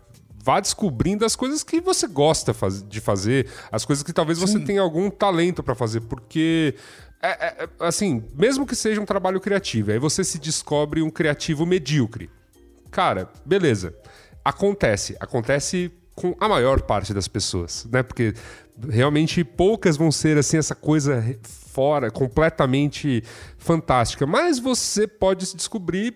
vá descobrindo as coisas que você gosta de fazer, as coisas que talvez você tenha algum talento para fazer, porque é, é, é, assim, mesmo que seja um trabalho criativo, aí você se descobre um criativo medíocre. Cara, beleza. Acontece. Acontece com a maior parte das pessoas, né? Porque realmente poucas vão ser assim essa coisa fora, completamente fantástica. Mas você pode se descobrir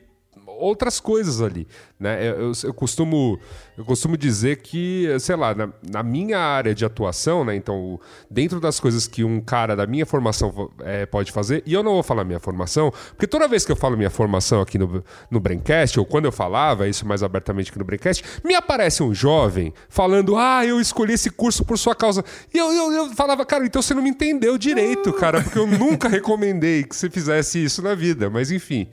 outras coisas ali, né? Eu, eu, costumo, eu costumo dizer que, sei lá, na, na, minha área de atuação, né? Então, dentro das coisas que um cara da minha formação é, pode fazer, e eu não vou falar minha formação, porque toda vez que eu falo minha formação aqui no, no Braincast, ou quando eu falava isso mais abertamente aqui no Braincast, me aparece um jovem falando, ah, eu escolhi esse curso por sua causa. E eu, eu, eu falava, cara, então você não me entendeu direito, cara, porque eu nunca recomendei que você fizesse isso na vida, mas enfim.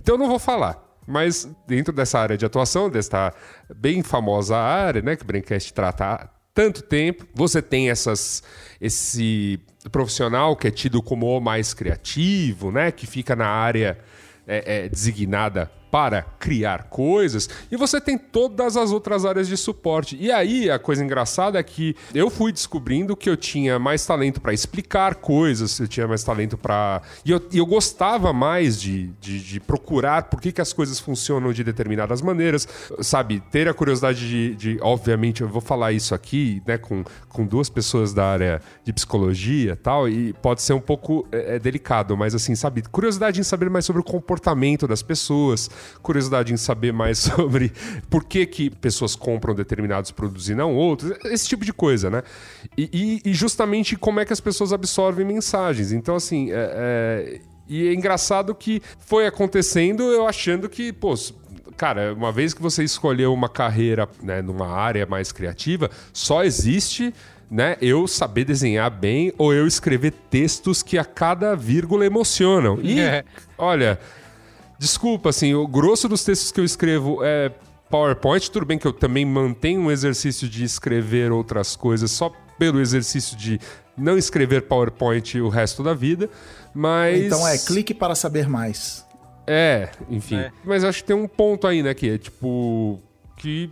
Então eu não vou falar. Mas dentro dessa área de atuação, desta bem famosa área, né, que o Braincast trata tanto tempo, você tem essas, esse profissional que é tido como o mais criativo, né, que fica na área é, é, designada para criar coisas e você tem todas as outras áreas de suporte. E aí a coisa engraçada é que eu fui descobrindo que eu tinha mais talento para explicar coisas, eu tinha mais talento para. E eu, eu gostava mais de, de, de, procurar por que, que as coisas funcionam de determinadas maneiras, sabe? Ter a curiosidade de, de. Obviamente, eu vou falar isso aqui, né, com, com duas pessoas da área de psicologia e tal, e pode ser um pouco é, é delicado, mas assim, sabe? Curiosidade em saber mais sobre o comportamento das pessoas curiosidade em saber mais [LAUGHS] sobre por que, que pessoas compram determinados produtos e não outros, esse tipo de coisa, né? E, e, e justamente como é que as pessoas absorvem mensagens. Então, assim, é, é... e é engraçado que foi acontecendo eu achando que, pô, cara, uma vez que você escolheu uma carreira né, numa área mais criativa, só existe né, eu saber desenhar bem ou eu escrever textos que a cada vírgula emocionam. E, [LAUGHS] é. olha, Desculpa, assim, o grosso dos textos que eu escrevo é PowerPoint. Tudo bem que eu também mantenho um exercício de escrever outras coisas só pelo exercício de não escrever PowerPoint o resto da vida, mas... Então é, clique para saber mais. É, enfim. É. Mas acho que tem um ponto aí, né, que é tipo... Que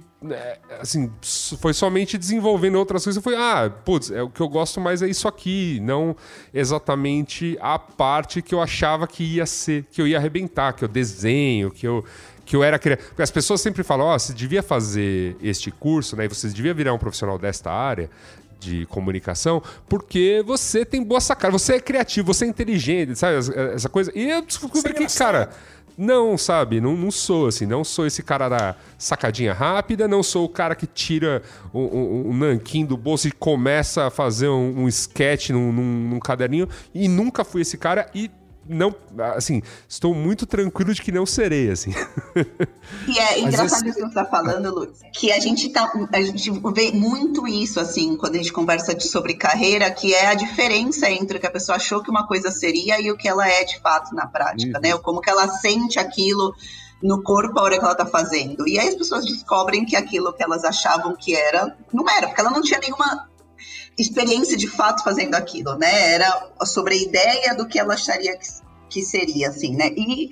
assim, foi somente desenvolvendo outras coisas. Foi, ah, putz, é, o que eu gosto mais é isso aqui, não exatamente a parte que eu achava que ia ser, que eu ia arrebentar, que eu desenho, que eu que eu era criativo. Porque as pessoas sempre falam, ó, oh, você devia fazer este curso, né? Você devia virar um profissional desta área de comunicação, porque você tem boa sacada, você é criativo, você é inteligente, sabe? Essa coisa. E eu descobri que, cara, não, sabe? Não, não sou assim. Não sou esse cara da sacadinha rápida. Não sou o cara que tira um, um, um nanquim do bolso e começa a fazer um, um sketch num, num, num caderninho. E nunca fui esse cara. E não, assim, estou muito tranquilo de que não serei, assim. E é engraçado isso que você está falando, Luiz, que a gente tá, a gente vê muito isso, assim, quando a gente conversa de, sobre carreira, que é a diferença entre o que a pessoa achou que uma coisa seria e o que ela é de fato na prática, né? Como que ela sente aquilo no corpo a hora que ela tá fazendo. E aí as pessoas descobrem que aquilo que elas achavam que era, não era, porque ela não tinha nenhuma experiência de fato fazendo aquilo, né? Era sobre a ideia do que ela acharia que, que seria, assim, né? E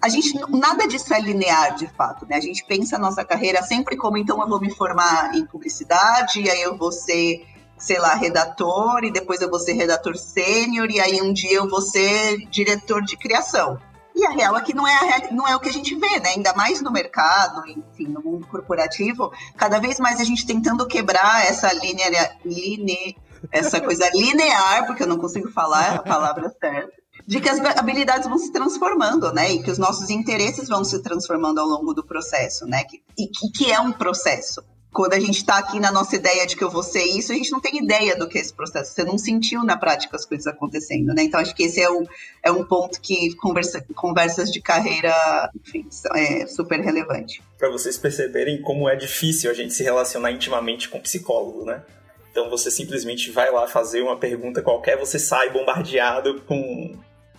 a gente, nada disso é linear, de fato, né? A gente pensa a nossa carreira sempre como, então, eu vou me formar em publicidade, e aí eu vou ser, sei lá, redator, e depois eu vou ser redator sênior, e aí um dia eu vou ser diretor de criação. E a real é que não é, a, não é o que a gente vê, né? Ainda mais no mercado, enfim, no mundo corporativo, cada vez mais a gente tentando quebrar essa linha, line, essa coisa linear, porque eu não consigo falar a palavra certa, de que as habilidades vão se transformando, né? E que os nossos interesses vão se transformando ao longo do processo, né? E que, que é um processo quando a gente está aqui na nossa ideia de que eu vou ser isso, a gente não tem ideia do que é esse processo. Você não sentiu na prática as coisas acontecendo, né? Então acho que esse é, é um ponto que conversa, conversas de carreira, enfim, é super relevante. Para vocês perceberem como é difícil a gente se relacionar intimamente com psicólogo, né? Então você simplesmente vai lá fazer uma pergunta qualquer, você sai bombardeado com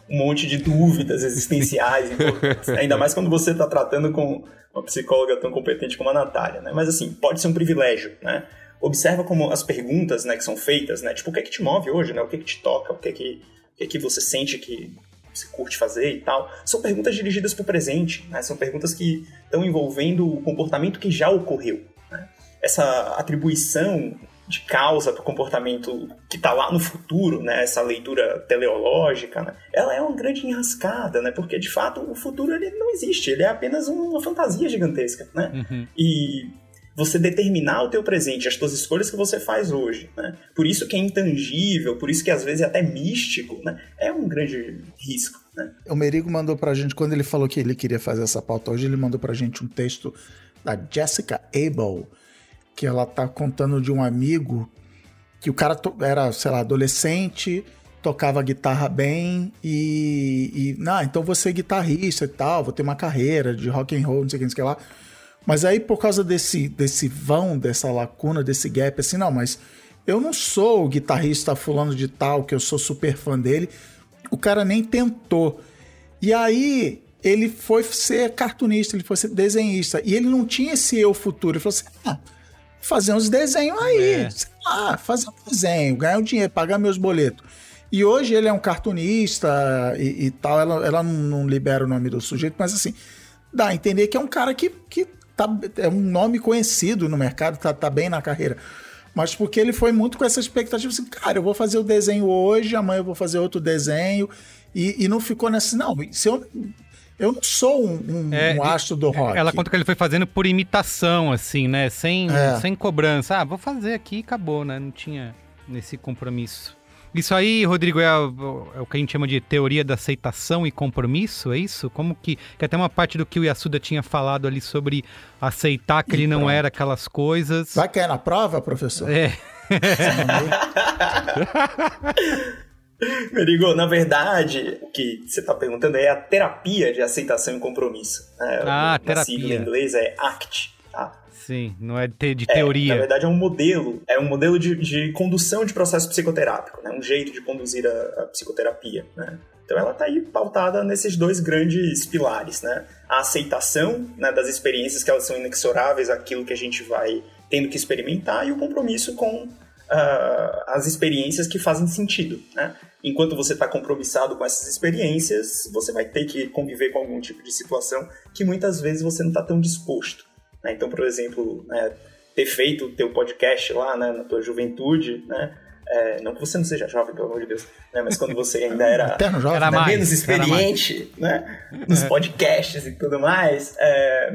um monte de dúvidas existenciais, [LAUGHS] ainda mais quando você está tratando com uma psicóloga tão competente como a Natália, né? Mas assim, pode ser um privilégio, né? Observa como as perguntas, né, que são feitas, né? Tipo, o que é que te move hoje, né? O que é que te toca? O que é que, o que, é que você sente que você curte fazer e tal? São perguntas dirigidas para o presente, né? São perguntas que estão envolvendo o comportamento que já ocorreu, né? Essa atribuição de causa para o comportamento que está lá no futuro, né, essa leitura teleológica, né, ela é uma grande enrascada, né, porque de fato o futuro ele não existe, ele é apenas uma fantasia gigantesca, né, uhum. e você determinar o teu presente, as tuas escolhas que você faz hoje, né, por isso que é intangível, por isso que às vezes é até místico, né, é um grande risco. Né. O Merigo mandou para a gente, quando ele falou que ele queria fazer essa pauta hoje, ele mandou para a gente um texto da Jessica Abel, que ela tá contando de um amigo que o cara era, sei lá, adolescente, tocava guitarra bem e, e não, então vou ser guitarrista e tal, vou ter uma carreira de rock and roll, não sei o que, não sei o que lá. Mas aí por causa desse desse vão, dessa lacuna, desse gap, assim, não, mas eu não sou o guitarrista fulano de tal, que eu sou super fã dele. O cara nem tentou. E aí ele foi ser cartunista, ele foi ser desenhista. E ele não tinha esse eu futuro. Ele falou assim: ah, fazer uns desenhos aí, é. sei lá, fazer um desenho, ganhar um dinheiro, pagar meus boletos. E hoje ele é um cartunista e, e tal, ela, ela não, não, libera o nome do sujeito, mas assim, dá a entender que é um cara que, que tá, é um nome conhecido no mercado, tá, tá bem na carreira. Mas porque ele foi muito com essa expectativa assim, cara, eu vou fazer o desenho hoje, amanhã eu vou fazer outro desenho. E, e não ficou nessa. Não, se eu, eu não sou um, um, é, um astro do rock. Ela conta que ele foi fazendo por imitação, assim, né? Sem, é. sem cobrança. Ah, vou fazer aqui e acabou, né? Não tinha nesse compromisso. Isso aí, Rodrigo, é, é, o que a gente chama de teoria da aceitação e compromisso, é isso? Como que. Que até uma parte do que o Yasuda tinha falado ali sobre aceitar que e ele pronto. não era aquelas coisas. Vai cair na prova, professor? É. [LAUGHS] Merigo, na verdade, o que você está perguntando é a terapia de aceitação e compromisso. Né? Ah, a terapia. sigla em inglês é ACT. Tá? Sim, não é de, de teoria. É, na verdade, é um modelo, é um modelo de, de condução de processo psicoterápico, né? um jeito de conduzir a, a psicoterapia. Né? Então ela está aí pautada nesses dois grandes pilares, né? A aceitação né, das experiências que elas são inexoráveis àquilo que a gente vai tendo que experimentar e o compromisso com uh, as experiências que fazem sentido, né? Enquanto você está compromissado com essas experiências, você vai ter que conviver com algum tipo de situação que muitas vezes você não está tão disposto. Né? Então, por exemplo, né, ter feito o teu podcast lá né, na tua juventude, né? É, não que você não seja jovem, pelo amor de Deus, né? mas quando você ainda era, [LAUGHS] jovem, era mais, menos experiente né? nos [LAUGHS] podcasts e tudo mais, é,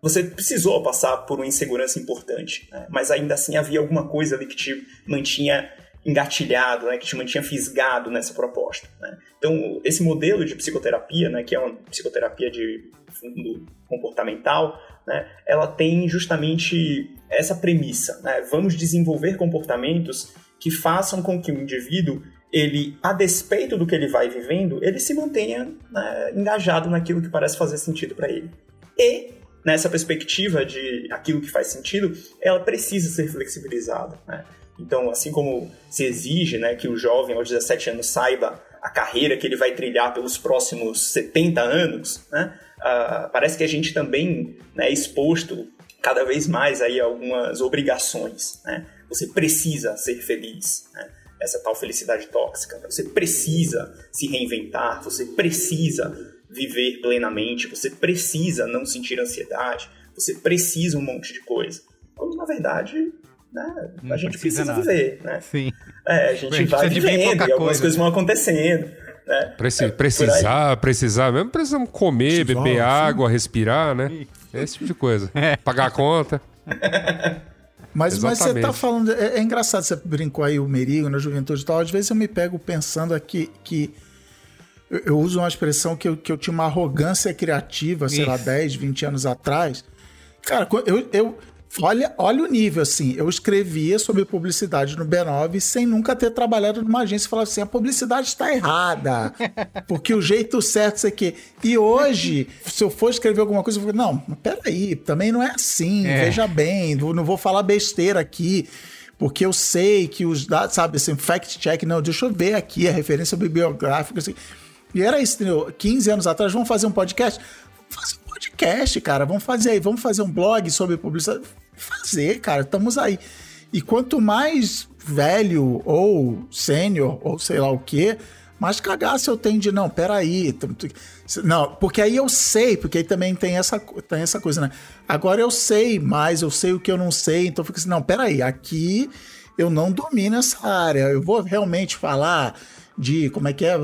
você precisou passar por uma insegurança importante, né? mas ainda assim havia alguma coisa ali que te mantinha engatilhado, né, que te mantinha fisgado nessa proposta. Né? Então, esse modelo de psicoterapia, né, que é uma psicoterapia de fundo comportamental, né, ela tem justamente essa premissa. Né? Vamos desenvolver comportamentos que façam com que o indivíduo, ele, a despeito do que ele vai vivendo, ele se mantenha né, engajado naquilo que parece fazer sentido para ele. E nessa perspectiva de aquilo que faz sentido, ela precisa ser flexibilizada. Né? Então, assim como se exige né, que o jovem aos 17 anos saiba a carreira que ele vai trilhar pelos próximos 70 anos, né, uh, parece que a gente também né, é exposto cada vez mais aí a algumas obrigações. Né? Você precisa ser feliz. Né? Essa tal felicidade tóxica. Você precisa se reinventar, você precisa viver plenamente, você precisa não sentir ansiedade, você precisa um monte de coisa. Quando na verdade né, a gente precisa, precisa viver, né? Sim. É, a gente, a gente vai vivendo e algumas coisas vão acontecendo. Né? Preci é, precisar, precisar mesmo, precisamos comer, beber água, respirar, né? Esse tipo de coisa. É. Pagar a conta. [LAUGHS] Mas, mas você tá falando. É, é, engraçado, você brincou aí o Merigo na juventude e tal. Às vezes eu me pego pensando aqui que eu, eu, uso uma expressão que eu, que eu tinha uma arrogância criativa, sei Isso. lá, 10, 20 anos atrás. Cara, eu, eu, olha, olha o nível, assim. Eu escrevia sobre publicidade no B9 sem nunca ter trabalhado numa agência e falar assim: a publicidade está errada. Porque o jeito certo é que. E hoje, se eu for escrever alguma coisa, eu vou não, peraí, também não é assim. É. Veja bem, não vou falar besteira aqui porque eu sei que os dados, sabe, assim, fact check, não, deixa eu ver aqui a referência bibliográfica, assim. E era isso, entendeu? 15 anos atrás, vamos fazer um podcast? Vamos fazer um podcast, cara. Vamos fazer aí, vamos fazer um blog sobre publicidade. Fazer, cara, estamos aí. E quanto mais velho ou sênior ou sei lá o que, mais cagaço eu tenho de não, peraí. Não, porque aí eu sei, porque aí também tem essa, tem essa coisa, né? Agora eu sei mais, eu sei o que eu não sei, então fica assim, não, peraí, aqui eu não domino essa área. Eu vou realmente falar de como é que é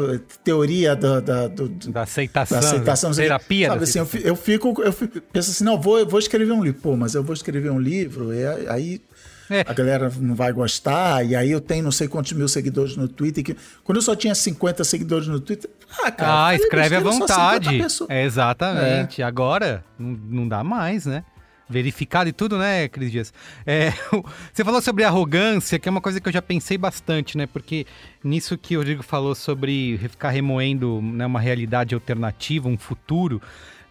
teoria da, da, do, da aceitação, da aceitação da terapia. Sabe assim, eu, eu, fico, eu fico, penso assim, não, vou, eu vou escrever um livro, pô, mas eu vou escrever um livro, e aí é. a galera não vai gostar, e aí eu tenho não sei quantos mil seguidores no Twitter, que quando eu só tinha 50 seguidores no Twitter, ah, cara, ah escreve à vontade. É, exatamente. É. Agora não, não dá mais, né? Verificado e tudo, né, Cris Dias? É, [LAUGHS] você falou sobre arrogância, que é uma coisa que eu já pensei bastante, né? Porque nisso que o Rodrigo falou sobre ficar remoendo né, uma realidade alternativa, um futuro,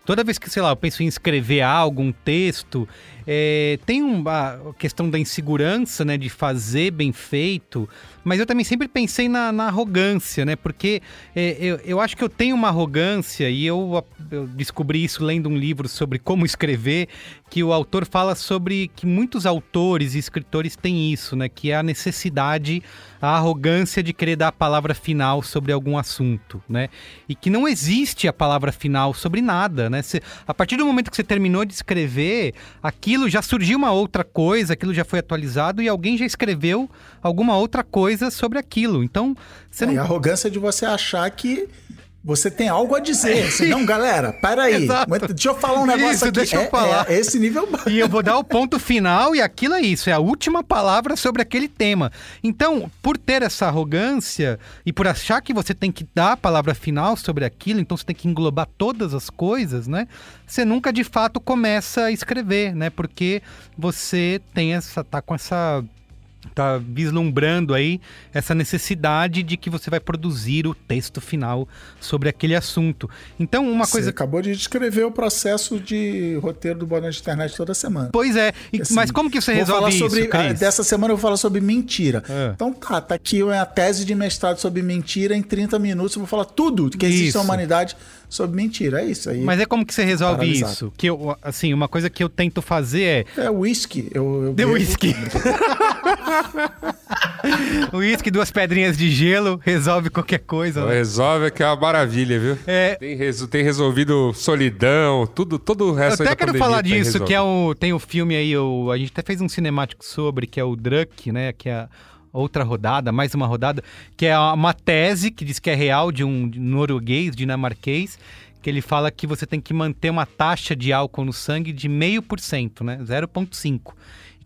toda vez que, sei lá, eu penso em escrever algo, um texto, é, tem uma questão da insegurança, né, de fazer bem feito, mas eu também sempre pensei na, na arrogância, né, porque é, eu, eu acho que eu tenho uma arrogância e eu, eu descobri isso lendo um livro sobre como escrever, que o autor fala sobre que muitos autores e escritores têm isso, né, que é a necessidade, a arrogância de querer dar a palavra final sobre algum assunto, né, e que não existe a palavra final sobre nada, né? Você, a partir do momento que você terminou de escrever, aquilo já surgiu uma outra coisa, aquilo já foi atualizado e alguém já escreveu alguma outra coisa sobre aquilo. Então, você É, não a arrogância de você achar que você tem algo a dizer. [LAUGHS] Não, galera, peraí. Exato. Deixa eu falar um negócio Isso, aqui. deixa eu É- falar. É, esse nível E eu vou dar o ponto final e aquilo é isso, é a última palavra sobre aquele tema. Então, por ter essa arrogância e por achar que você tem que dar a palavra final sobre aquilo, então você tem que englobar todas as coisas, né? Você nunca de fato começa a escrever, né? Porque você tem essa tá com essa tá vislumbrando aí essa necessidade de que você vai produzir o texto final sobre aquele assunto. Então, uma Você coisa acabou de descrever o processo de roteiro do Boa Noite Internet toda semana. Pois é, e- Assim, mas como que você resolve falar isso, sobre, ah, Cris? Dessa semana eu vou falar sobre mentira. É. Então tá, tá aqui a tese de mestrado sobre mentira em 30 minutos. Eu vou falar tudo que existe Isso. na humanidade sobre mentira. É isso aí. Mas é como que você resolve Paralisado. isso? Que eu, assim, uma coisa que eu tento fazer é É whisky. Eu, eu bebo- whisky. [LAUGHS] [LAUGHS] Whisky, duas pedrinhas de gelo, resolve qualquer coisa. né? Resolve que é uma maravilha, viu? É. Tem, reso- tem resolvido solidão, tudo, todo o Eu resto aí até quero falar disso, que é o. Tem o filme aí, o, a gente até fez um cinemático sobre, que é o Druck, né? Que é outra rodada, mais uma rodada, que é uma tese que diz que é real de um norueguês, dinamarquês, que ele fala que você tem que manter uma taxa de álcool no sangue de meio por cento, né? 0,5.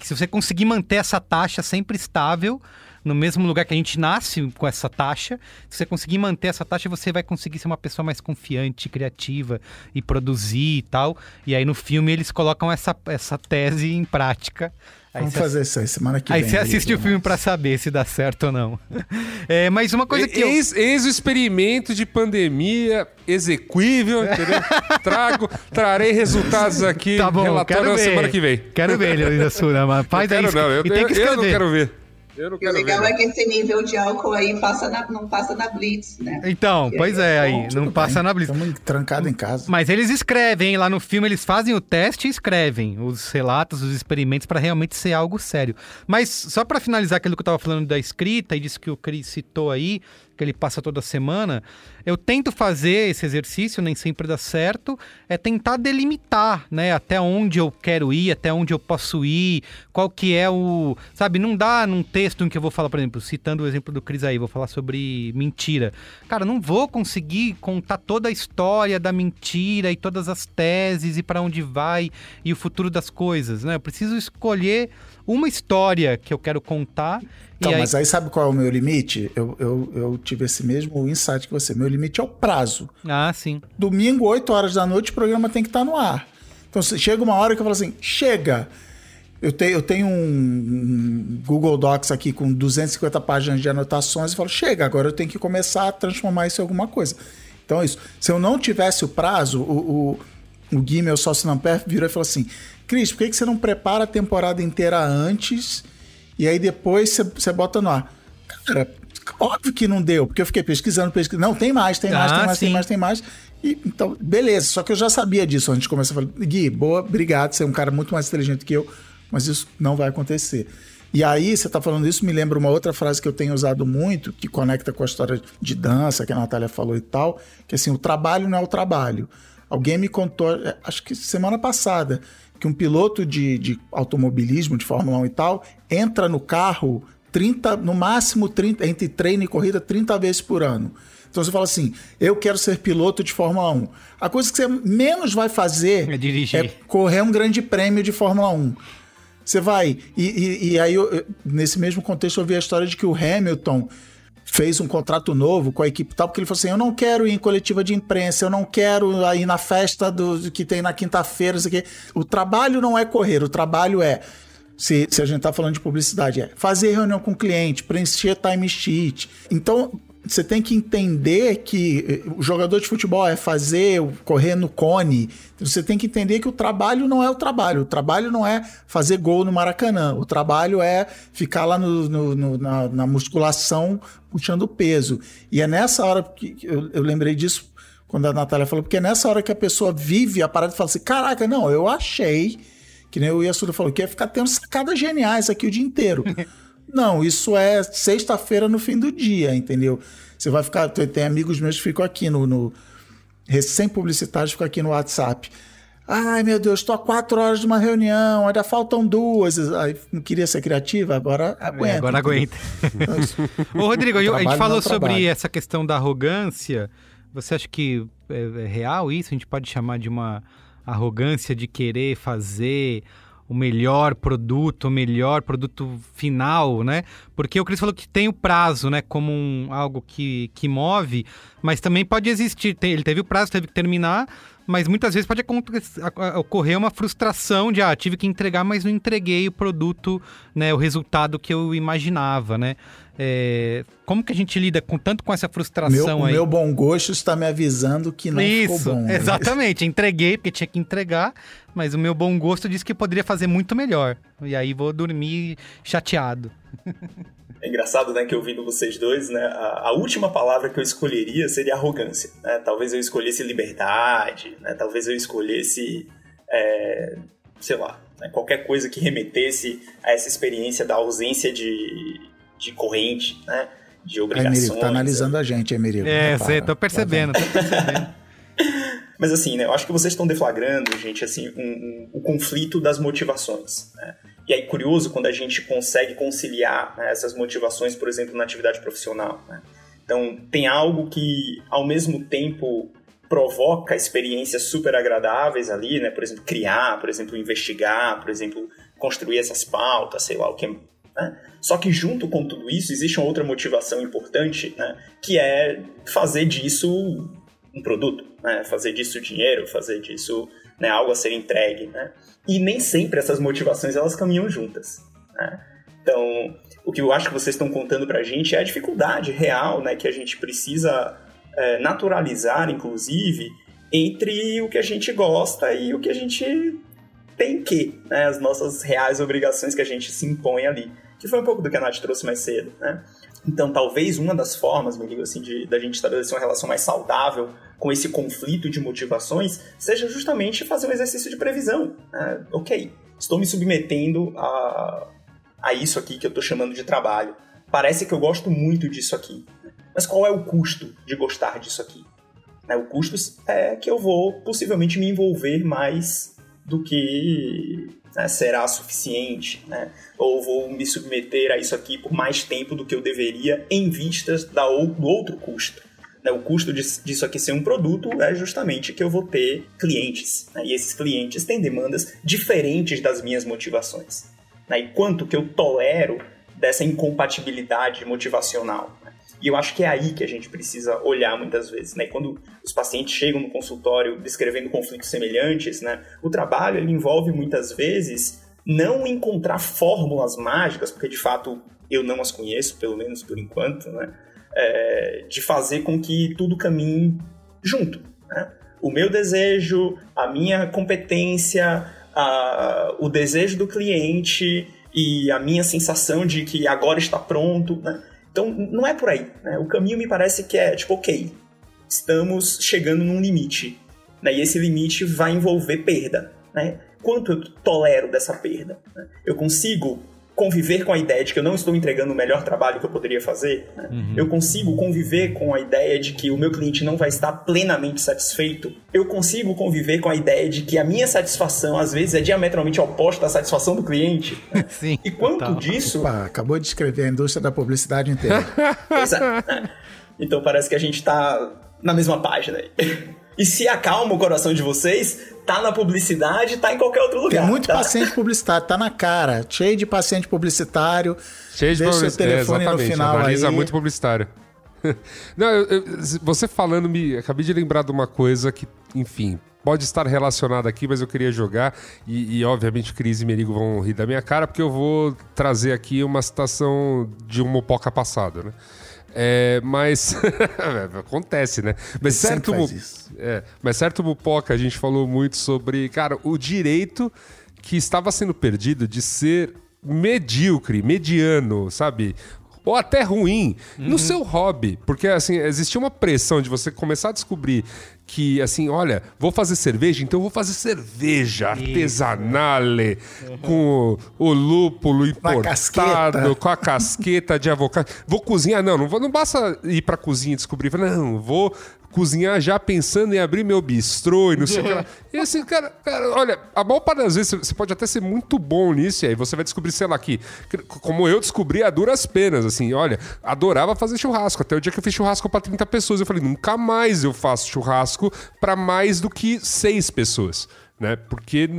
Se você conseguir manter essa taxa sempre estável, no mesmo lugar que a gente nasce com essa taxa, se você conseguir manter essa taxa, você vai conseguir ser uma pessoa mais confiante, criativa e produzir e tal. E aí no filme eles colocam essa, essa tese em prática. Aí Vamos fazer isso aí semana que Aí vem. você assiste o Luiz, filme pra saber se dá certo ou não. [LAUGHS] É, mas uma coisa que eu... Eis, eis o experimento de pandemia execuível, entendeu? [LAUGHS] Trago, trarei resultados aqui, Tá bom, relatório quero na ver. semana que vem. Quero ver, Leonida Sura, mas faz eu aí. quero não, eu, e tem que eu- eu escrever. não quero ver. Eu não E o quero ver. legal não. é que esse nível de álcool aí passa na- não passa na Blitz, né? Então, pois é, aí, não passa bem. na Blitz. Estamos trancados em casa. Mas eles escrevem, hein? lá no filme eles fazem o teste e escrevem os relatos, os experimentos para realmente ser algo sério. Mas só para finalizar aquilo que eu tava falando da escrita e disso que o Cris citou aí, que ele passa toda semana, eu tento fazer esse exercício, nem sempre dá certo, é tentar delimitar, né, até onde eu quero ir, até onde eu posso ir, qual que é o, sabe, não dá num texto em que eu vou falar, por exemplo, citando o exemplo do Cris aí, vou falar sobre mentira. Cara, não vou conseguir contar toda a história da mentira e todas as teses e para onde vai e o futuro das coisas, né? Eu preciso escolher uma história que eu quero contar Então, aí... mas aí sabe qual é o meu limite? Eu, eu, eu tive esse mesmo insight que você. Meu limite é o prazo. Ah, sim. Domingo, 8 horas da noite, o programa tem que estar no ar. Então chega uma hora que eu falo assim: chega! Eu, te, eu tenho um, Google Docs aqui com 250 páginas de anotações e falo: chega, agora eu tenho que começar a transformar isso em alguma coisa. Então é isso. Se eu não tivesse o prazo, o, o, o Gui, meu sócio Namper, virou e falou assim: Cris, por que, que você não prepara a temporada inteira antes e aí depois você, você bota no ar? Cara, óbvio que não deu, porque eu fiquei pesquisando, pesquisando. Não, tem mais, tem mais, Ah, tem mais, sim. tem mais, tem mais. E, então, beleza. Só que eu já sabia disso antes de começar. Falei, Gui, boa, obrigado. Você é um cara muito mais inteligente que eu, mas isso não vai acontecer. E aí, você tá falando isso, me lembra uma outra frase que eu tenho usado muito, que conecta com a história de dança que a Natália falou e tal, que assim, o trabalho não é o trabalho. Alguém me contou, é, acho que semana passada, que um piloto de, de automobilismo, de Fórmula 1 e tal, entra no carro 30, no máximo 30, entre treino e corrida, 30 vezes por ano. Então você fala assim: eu quero ser piloto de Fórmula 1. A coisa que você menos vai fazer É dirigir. é correr um grande prêmio de Fórmula 1. Você vai. E, e- e aí, eu- nesse mesmo contexto, eu vi a história de que o Hamilton fez um contrato novo com a equipe tal, porque ele falou assim: eu não quero ir em coletiva de imprensa, eu não quero ir na festa do, que tem na quinta-feira, não sei o trabalho não é correr, o trabalho é. Se, se a gente tá falando de publicidade, é fazer reunião com o cliente, preencher time sheet. Então, você tem que entender que eh, o jogador de futebol é fazer, correr no cone. Você tem que entender que o trabalho não é o trabalho. O trabalho não é fazer gol no Maracanã. O trabalho é ficar lá no- no- no- na, na musculação puxando peso. E é nessa hora que eu, eu lembrei disso quando a Natália falou, porque é nessa hora que a pessoa vive a parada e fala assim: caraca, não, eu achei, que nem o Yasuda falou, que ia ficar tendo sacadas geniais aqui o dia inteiro. [LAUGHS] Não, isso é sexta-feira no fim do dia, entendeu? Você vai ficar. Tem amigos meus que ficam aqui no, no, recém-publicitários ficam aqui no WhatsApp. Ai, meu Deus, estou há quatro horas de uma reunião, ainda faltam duas. Aí não queria ser criativa, agora aguenta. É, agora aguenta. [LAUGHS] Ô, Rodrigo, a gente falou sobre essa questão da arrogância. Você acha que é, é real isso? A gente pode chamar de uma arrogância de querer fazer o melhor produto, o melhor produto final, né? Porque o Cris falou que tem o prazo, né, como um, algo que, que move, mas também pode existir. Ele teve o prazo, teve que terminar, mas muitas vezes pode ocorrer uma frustração de, ah, tive que entregar, mas não entreguei o produto, né, o resultado que eu imaginava, né? É, como que a gente lida com tanto com essa frustração meu, aí? O meu bom gosto está me avisando que não Isso, ficou bom. Exatamente. Entreguei porque tinha que entregar, mas o meu bom gosto disse que poderia fazer muito melhor. E aí vou dormir chateado. [LAUGHS] É engraçado, né, que ouvindo vocês dois, né, a, a, última palavra que eu escolheria seria arrogância. Né? Talvez eu escolhesse liberdade, né? talvez eu escolhesse, é, sei lá, né? qualquer coisa que remetesse a essa experiência da ausência de, de corrente, né? De obrigações. Emerico, tá analisando a gente, Emerico. É, você, tô percebendo, tô percebendo. [LAUGHS] Mas assim, né, eu acho que vocês estão deflagrando, gente, assim, um, um, o conflito das motivações. Né? E aí, curioso quando a gente consegue conciliar né, essas motivações, por exemplo, na atividade profissional. Né? Então, tem algo que, ao mesmo tempo, provoca experiências super agradáveis ali, né? Por exemplo, criar, por exemplo, investigar, por exemplo, construir essas pautas, sei lá o que. Né? Só que junto com tudo isso existe uma outra motivação importante, né? Que é fazer disso um produto, né? Fazer disso dinheiro, fazer disso né, algo a ser entregue, né? E nem sempre essas motivações elas caminham juntas, né? Então, o que eu acho que vocês estão contando para a gente é a dificuldade real, né, que a gente precisa é, naturalizar, inclusive, entre o que a gente gosta e o que a gente tem que, né, as nossas reais obrigações que a gente se impõe ali, que foi um pouco do que a Nath trouxe mais cedo, né? Então, talvez uma das formas, me digo assim, de da gente estabelecer uma relação mais saudável com esse conflito de motivações seja justamente fazer um exercício de previsão. Né? Ok, estou me submetendo a, a isso aqui que eu estou chamando de trabalho. Parece que eu gosto muito disso aqui. Mas qual é o custo de gostar disso aqui? Né? O custo é que eu vou possivelmente me envolver mais do que né, será suficiente, né? ou vou me submeter a isso aqui por mais tempo do que eu deveria em vistas da, do outro custo. Né? O custo disso aqui ser um produto é justamente que eu vou ter clientes, né? e esses clientes têm demandas diferentes das minhas motivações. Né? E quanto que eu tolero dessa incompatibilidade motivacional. E eu acho que é aí que a gente precisa olhar muitas vezes, né? Quando os pacientes chegam no consultório descrevendo conflitos semelhantes, né? O trabalho ele envolve muitas vezes não encontrar fórmulas mágicas, porque de fato eu não as conheço, pelo menos por enquanto, né? É, de fazer com que tudo caminhe junto. Né? O meu desejo, a minha competência, a, o desejo do cliente e a minha sensação de que agora está pronto. Né? Então, não é por aí. Né? O caminho me parece que é tipo, ok, estamos chegando num limite. Né? E esse limite vai envolver perda. Né? Quanto eu tolero dessa perda? Né? Eu consigo conviver com a ideia de que eu não estou entregando o melhor trabalho que eu poderia fazer. Né? Uhum. Eu consigo conviver com a ideia de que o meu cliente não vai estar plenamente satisfeito. Eu consigo conviver com a ideia de que a minha satisfação, às vezes, é diametralmente oposta à satisfação do cliente. Né? [LAUGHS] Sim. E quanto total. disso. Opa, acabou de escrever a indústria da publicidade inteira. [LAUGHS] Exato. Então parece que a gente está na mesma página aí. E se acalma o coração de vocês, tá na publicidade, tá em qualquer outro lugar. Tem muito tá? paciente publicitário, tá na cara. Cheio de paciente publicitário. Cheio de Deixa seu telefone é, no final Analisa aí. muito publicitário. [LAUGHS] Não, eu, eu, você falando, me acabei de lembrar de uma coisa que, enfim, pode estar relacionada aqui, mas eu queria jogar. E, e, obviamente, Cris e Merigo vão rir da minha cara, porque eu vou trazer aqui uma citação de um Mopoca passado, né? É, mas [LAUGHS] acontece, né? Mas certo, é, mas certo Mupoca, a gente falou muito sobre, cara, o direito que estava sendo perdido de ser medíocre, mediano, sabe? Ou até ruim uhum. no seu hobby. Porque, assim, existia uma pressão de você começar a descobrir que, assim, olha, vou fazer cerveja, então eu vou fazer cerveja artesanale, com o, o lúpulo importado, com a casqueta de avocado. Vou cozinhar, não, não, vou, não basta ir pra cozinha e descobrir, não, vou cozinhar já pensando em abrir meu bistrô e não sei o que lá. [LAUGHS] E assim, cara, cara, olha, a maior parte das vezes você pode até ser muito bom nisso, e aí você vai descobrir, sei lá, que, como eu descobri a duras penas, assim, olha, adorava fazer churrasco. Até o dia que eu fiz churrasco pra 30 pessoas, eu falei, nunca mais eu faço churrasco pra mais do que seis pessoas. Né? Porque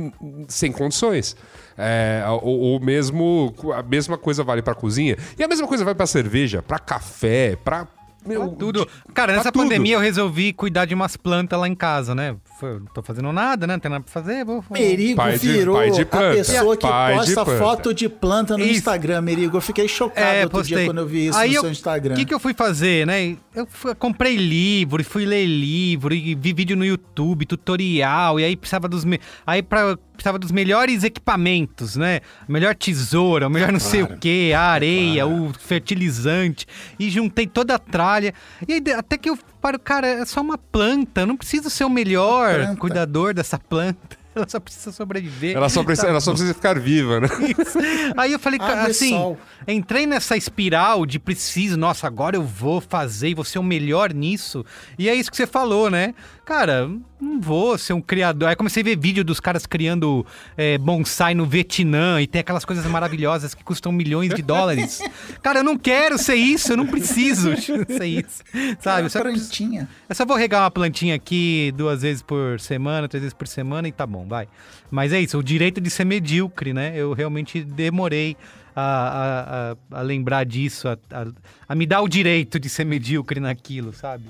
sem condições. É, ou, ou mesmo a mesma coisa vale pra cozinha e a mesma coisa vai pra cerveja, pra café, pra meu, Tudo. Cara, nessa tudo. pandemia eu resolvi cuidar de umas plantas lá em casa, né? Foi, Não tô fazendo nada, né? Não tem nada pra fazer. Vou... Merigo Pai de- virou pai de a pessoa que Pai de posta planta. foto de planta no Isso. Instagram, Merigo. Eu fiquei chocado É, outro dia quando eu vi isso Aí no eu- seu Instagram. O que, que eu fui fazer, né? Eu fui- comprei livro, e fui ler livro, e vi vídeo no YouTube, tutorial, e aí precisava dos. me- Aí pra, precisava dos melhores equipamentos, né? A melhor tesoura, o melhor não sei o quê, a areia, o fertilizante. E juntei toda a tralha. E aí, até que eu paro, cara, é só uma planta, eu não preciso ser o melhor cuidador dessa planta. [LAUGHS] Ela só precisa sobreviver. Ela só, precisa, ela só precisa ficar viva, né? [LAUGHS] Isso. Aí eu falei, cara, e assim, sol. entrei nessa espiral de preciso, nossa, agora eu vou fazer e vou ser o melhor nisso. E é isso que você falou, né? Cara, não vou ser um criador. Aí comecei a ver vídeo dos caras criando é, bonsai no Vietnã e tem aquelas coisas maravilhosas que custam milhões de dólares. [LAUGHS] Cara, eu não quero ser isso, eu não preciso [LAUGHS] ser isso. Sabe? Eu só, preciso- plantinha. eu só vou regar uma plantinha aqui duas vezes por semana, três vezes por semana e tá bom, vai. Mas é isso, o direito de ser medíocre, né? Eu realmente demorei a, a, a- a lembrar disso, a, a- a me dar o direito de ser medíocre naquilo, sabe?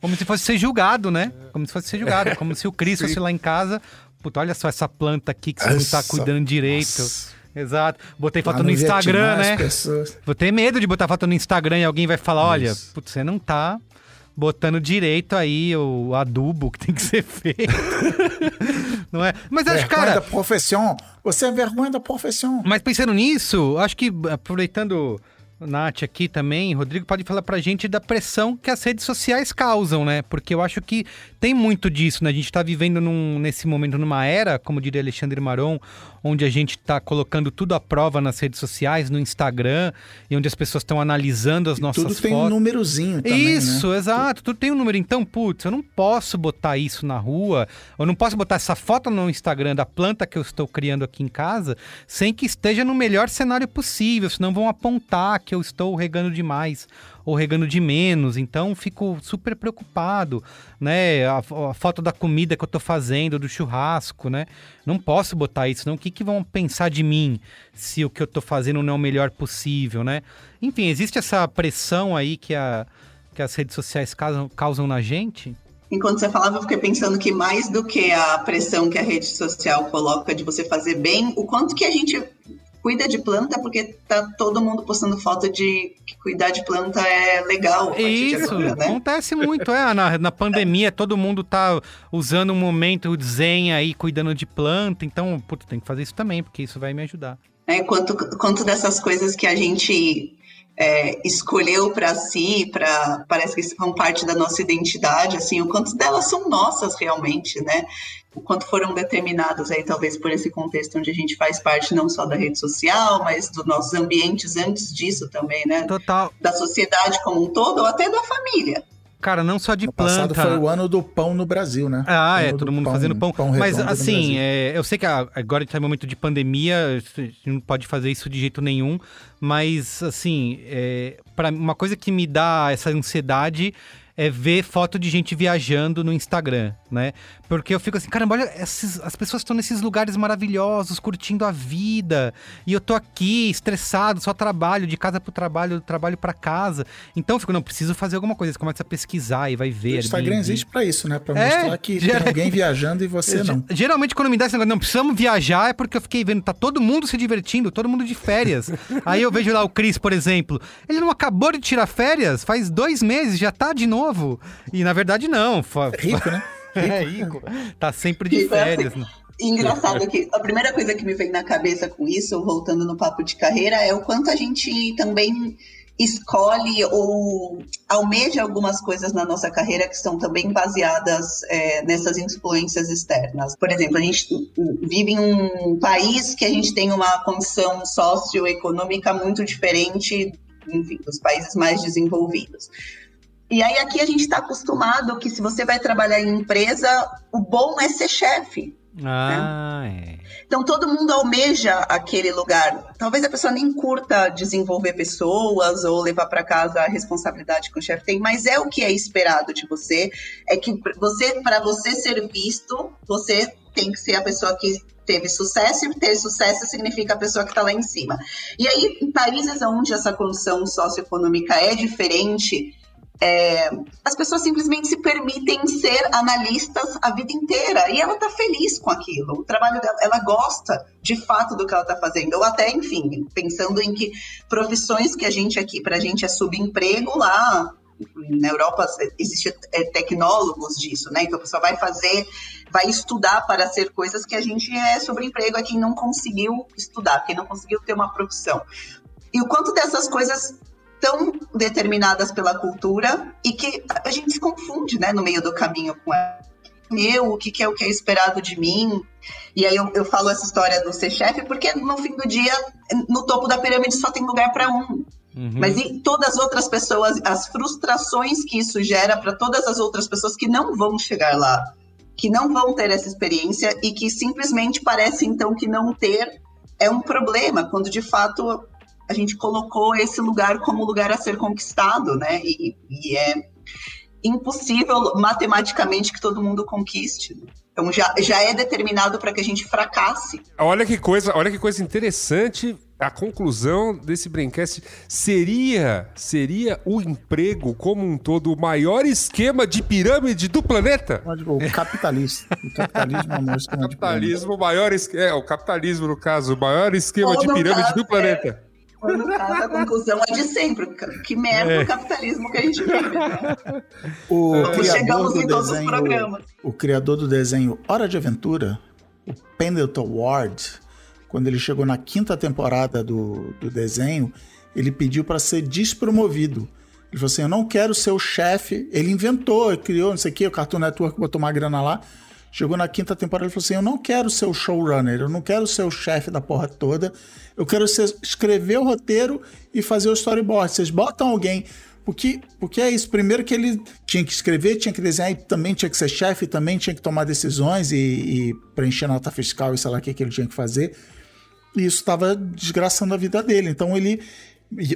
Como se fosse ser julgado, né? Como se fosse ser julgado. Como se o Cristo fosse lá em casa. Puta, olha só essa planta aqui que você não tá Essa- cuidando direito. Nossa. Exato. Botei Lá foto no Instagram, né? pessoas- Vou ter medo de botar foto no Instagram e alguém vai falar, olha, putz, você não tá botando direito aí o adubo que tem que ser feito. [LAUGHS] não é? Mas acho, Vergonha cara, da profissão. Você é vergonha da profissão. mas pensando nisso, acho que aproveitando o Nath aqui também, Rodrigo pode falar pra gente da pressão que as redes sociais causam, né? Porque eu acho que tem muito disso, né? A gente tá vivendo num- nesse momento numa era, como diria Alexandre Maron, onde a gente tá colocando tudo à prova nas redes sociais, no Instagram, e onde as pessoas estão analisando as nossas Tudo tem fotos. um númerozinho também, Isso, né? exato. Tudo tem um número. Então, putz, eu não posso botar isso na rua, eu não posso botar essa foto no Instagram da planta que eu estou criando aqui em casa sem que esteja no melhor cenário possível, senão vão apontar que eu estou regando demais ou regando de menos. Então, fico super preocupado, né? A, a foto da comida que eu estou fazendo, do churrasco, né? Não posso botar isso, não. O que, que vão pensar de mim se o que eu estou fazendo não é o melhor possível, né? Enfim, existe essa pressão aí que a que as redes sociais causam, causam na gente? Enquanto você falava, eu fiquei pensando que mais do que a pressão que a rede social coloca de você fazer bem, o quanto que a gente cuida de planta, porque tá todo mundo postando foto de que cuidar de planta é legal. Isso, agora, né? acontece muito, é. Na, na pandemia, todo mundo tá usando um momento zen aí, cuidando de planta. Então, puta, tem que fazer isso também, porque isso vai me ajudar. né? Quanto, quanto dessas coisas que a gente é, escolheu para si, para parece que são parte da nossa identidade, assim, o quanto delas são nossas realmente, né? O quanto foram determinadas aí, talvez por esse contexto onde a gente faz parte não só da rede social, mas dos nossos ambientes antes disso também, né? Total. Da sociedade como um todo, ou até da família. Cara, não só de No passado planta. foi o ano do pão no Brasil, né? Ah, é, todo do mundo fazendo pão. Mas redondo no assim, é, eu sei que a- agora está em momento de pandemia, a gente não pode fazer isso de jeito nenhum, mas assim, é, para uma coisa que me dá essa ansiedade é ver foto de gente viajando no Instagram, né? Porque eu fico assim, caramba, olha, esses- as pessoas estão nesses lugares maravilhosos, curtindo a vida, e eu tô aqui estressado, só trabalho, de casa pro trabalho, do trabalho para casa. Então eu fico, não, preciso fazer alguma coisa. Você começa a pesquisar e vai ver. O Instagram ali, existe pra isso, né? Pra É, mostrar que gera- tem alguém viajando e você [LAUGHS] não. Geralmente, quando me dá esse negócio, não precisamos viajar, é porque eu fiquei vendo, tá todo mundo se divertindo, todo mundo de férias. [LAUGHS] Aí eu vejo lá o Cris, por exemplo. Ele não acabou de tirar férias, faz dois meses, já tá de novo. E na verdade, não. Fa- Rico, né? [LAUGHS] [LAUGHS] É rico. Tá sempre de Rico é férias. né? Engraçado que a primeira coisa que me vem na cabeça com isso, voltando no papo de carreira, é o quanto a gente também escolhe ou almeja algumas coisas na nossa carreira que estão também baseadas é, nessas influências externas. Por exemplo, a gente vive em um país que a gente tem uma condição socioeconômica muito diferente, enfim, dos países mais desenvolvidos. E aí aqui a gente está acostumado que se você vai trabalhar em empresa, o bom é ser chefe. Ah, né? é. Então todo mundo almeja aquele lugar. Talvez a pessoa nem curta desenvolver pessoas ou levar para casa a responsabilidade que o chefe tem, mas é o que é esperado de você. É que você, para você ser visto, você tem que ser a pessoa que teve sucesso e ter sucesso significa a pessoa que está lá em cima. E aí, em países onde essa condição socioeconômica é diferente, é, as pessoas simplesmente se permitem ser analistas a vida inteira e ela está feliz com aquilo. O trabalho dela, ela gosta de fato do que ela está fazendo. Ou até, enfim, pensando em que profissões que a gente aqui, para a gente é subemprego lá. Na Europa existe é, tecnólogos disso, né? Então a pessoa vai fazer, vai estudar para ser coisas que a gente é sobreemprego a quem não conseguiu estudar, quem não conseguiu ter uma profissão. E o quanto dessas coisas tão determinadas pela cultura e que a gente se confunde, né, no meio do caminho com ela. Eu, o que, que é o que é esperado de mim? E aí eu, eu falo essa história do ser chefe, porque no fim do dia, no topo da pirâmide só tem lugar para um. Uhum. Mas e todas as outras pessoas, as frustrações que isso gera para todas as outras pessoas que não vão chegar lá, que não vão ter essa experiência e que simplesmente parece então que não ter é um problema, quando de fato a gente colocou esse lugar como lugar a ser conquistado, né? E, e é impossível matematicamente que todo mundo conquiste. Então já, já é determinado para que a gente fracasse. Olha que coisa, olha que coisa interessante. A conclusão desse Braincast seria seria o emprego como um todo o maior esquema de pirâmide do planeta? O capitalismo. O capitalismo é o maior esquema capitalismo, de pirâmide. Maior, é, o capitalismo, no caso, o maior esquema Ou de pirâmide caso, do planeta. É caso, a conclusão é de sempre. Que merda é. o capitalismo que a gente vive. Né? [LAUGHS] O Como chegamos em todos desenho, os programas. O criador do desenho Hora de Aventura, o Pendleton Ward, quando ele chegou na quinta temporada do, do desenho, ele pediu para ser despromovido. Ele falou assim: Eu não quero ser o chefe. Ele inventou, criou, não sei o que, o Cartoon Network botou uma grana lá. Chegou na quinta temporada e falou assim: Eu não quero ser o showrunner, eu não quero ser o chefe da porra toda. Eu quero ser, escrever o roteiro e fazer o storyboard. Vocês botam alguém. Porque, porque é isso. Primeiro que ele tinha que escrever, tinha que desenhar, e também tinha que ser chefe, também tinha que tomar decisões e, e preencher nota fiscal e sei lá o que, que ele tinha que fazer. E isso estava desgraçando a vida dele. Então ele.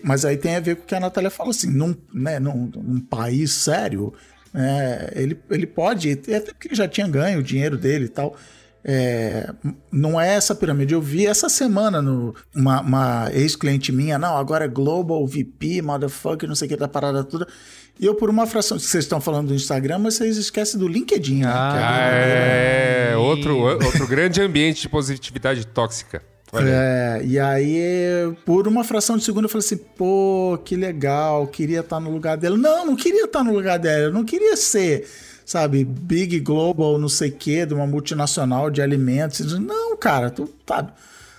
Mas aí tem a ver com o que a Natália falou assim: num, né, num, num país sério, é, ele, ele pode, até porque ele já tinha ganho o dinheiro dele e tal. É, não é essa pirâmide. Eu vi essa semana no, uma, uma ex-cliente minha, não, agora é Global VP, motherfucker, não sei o que da parada toda. E eu, por uma fração, vocês estão falando do Instagram, mas vocês esquecem do LinkedIn, né? Ah, é, é outro, outro grande ambiente de positividade tóxica. É, e aí, por uma fração de segundo, eu falei assim: pô, que legal, queria estar no lugar dela. Não, não queria estar no lugar dela, eu não queria ser, sabe, big global, não sei o quê, de uma multinacional de alimentos. Não, cara, tu sabe.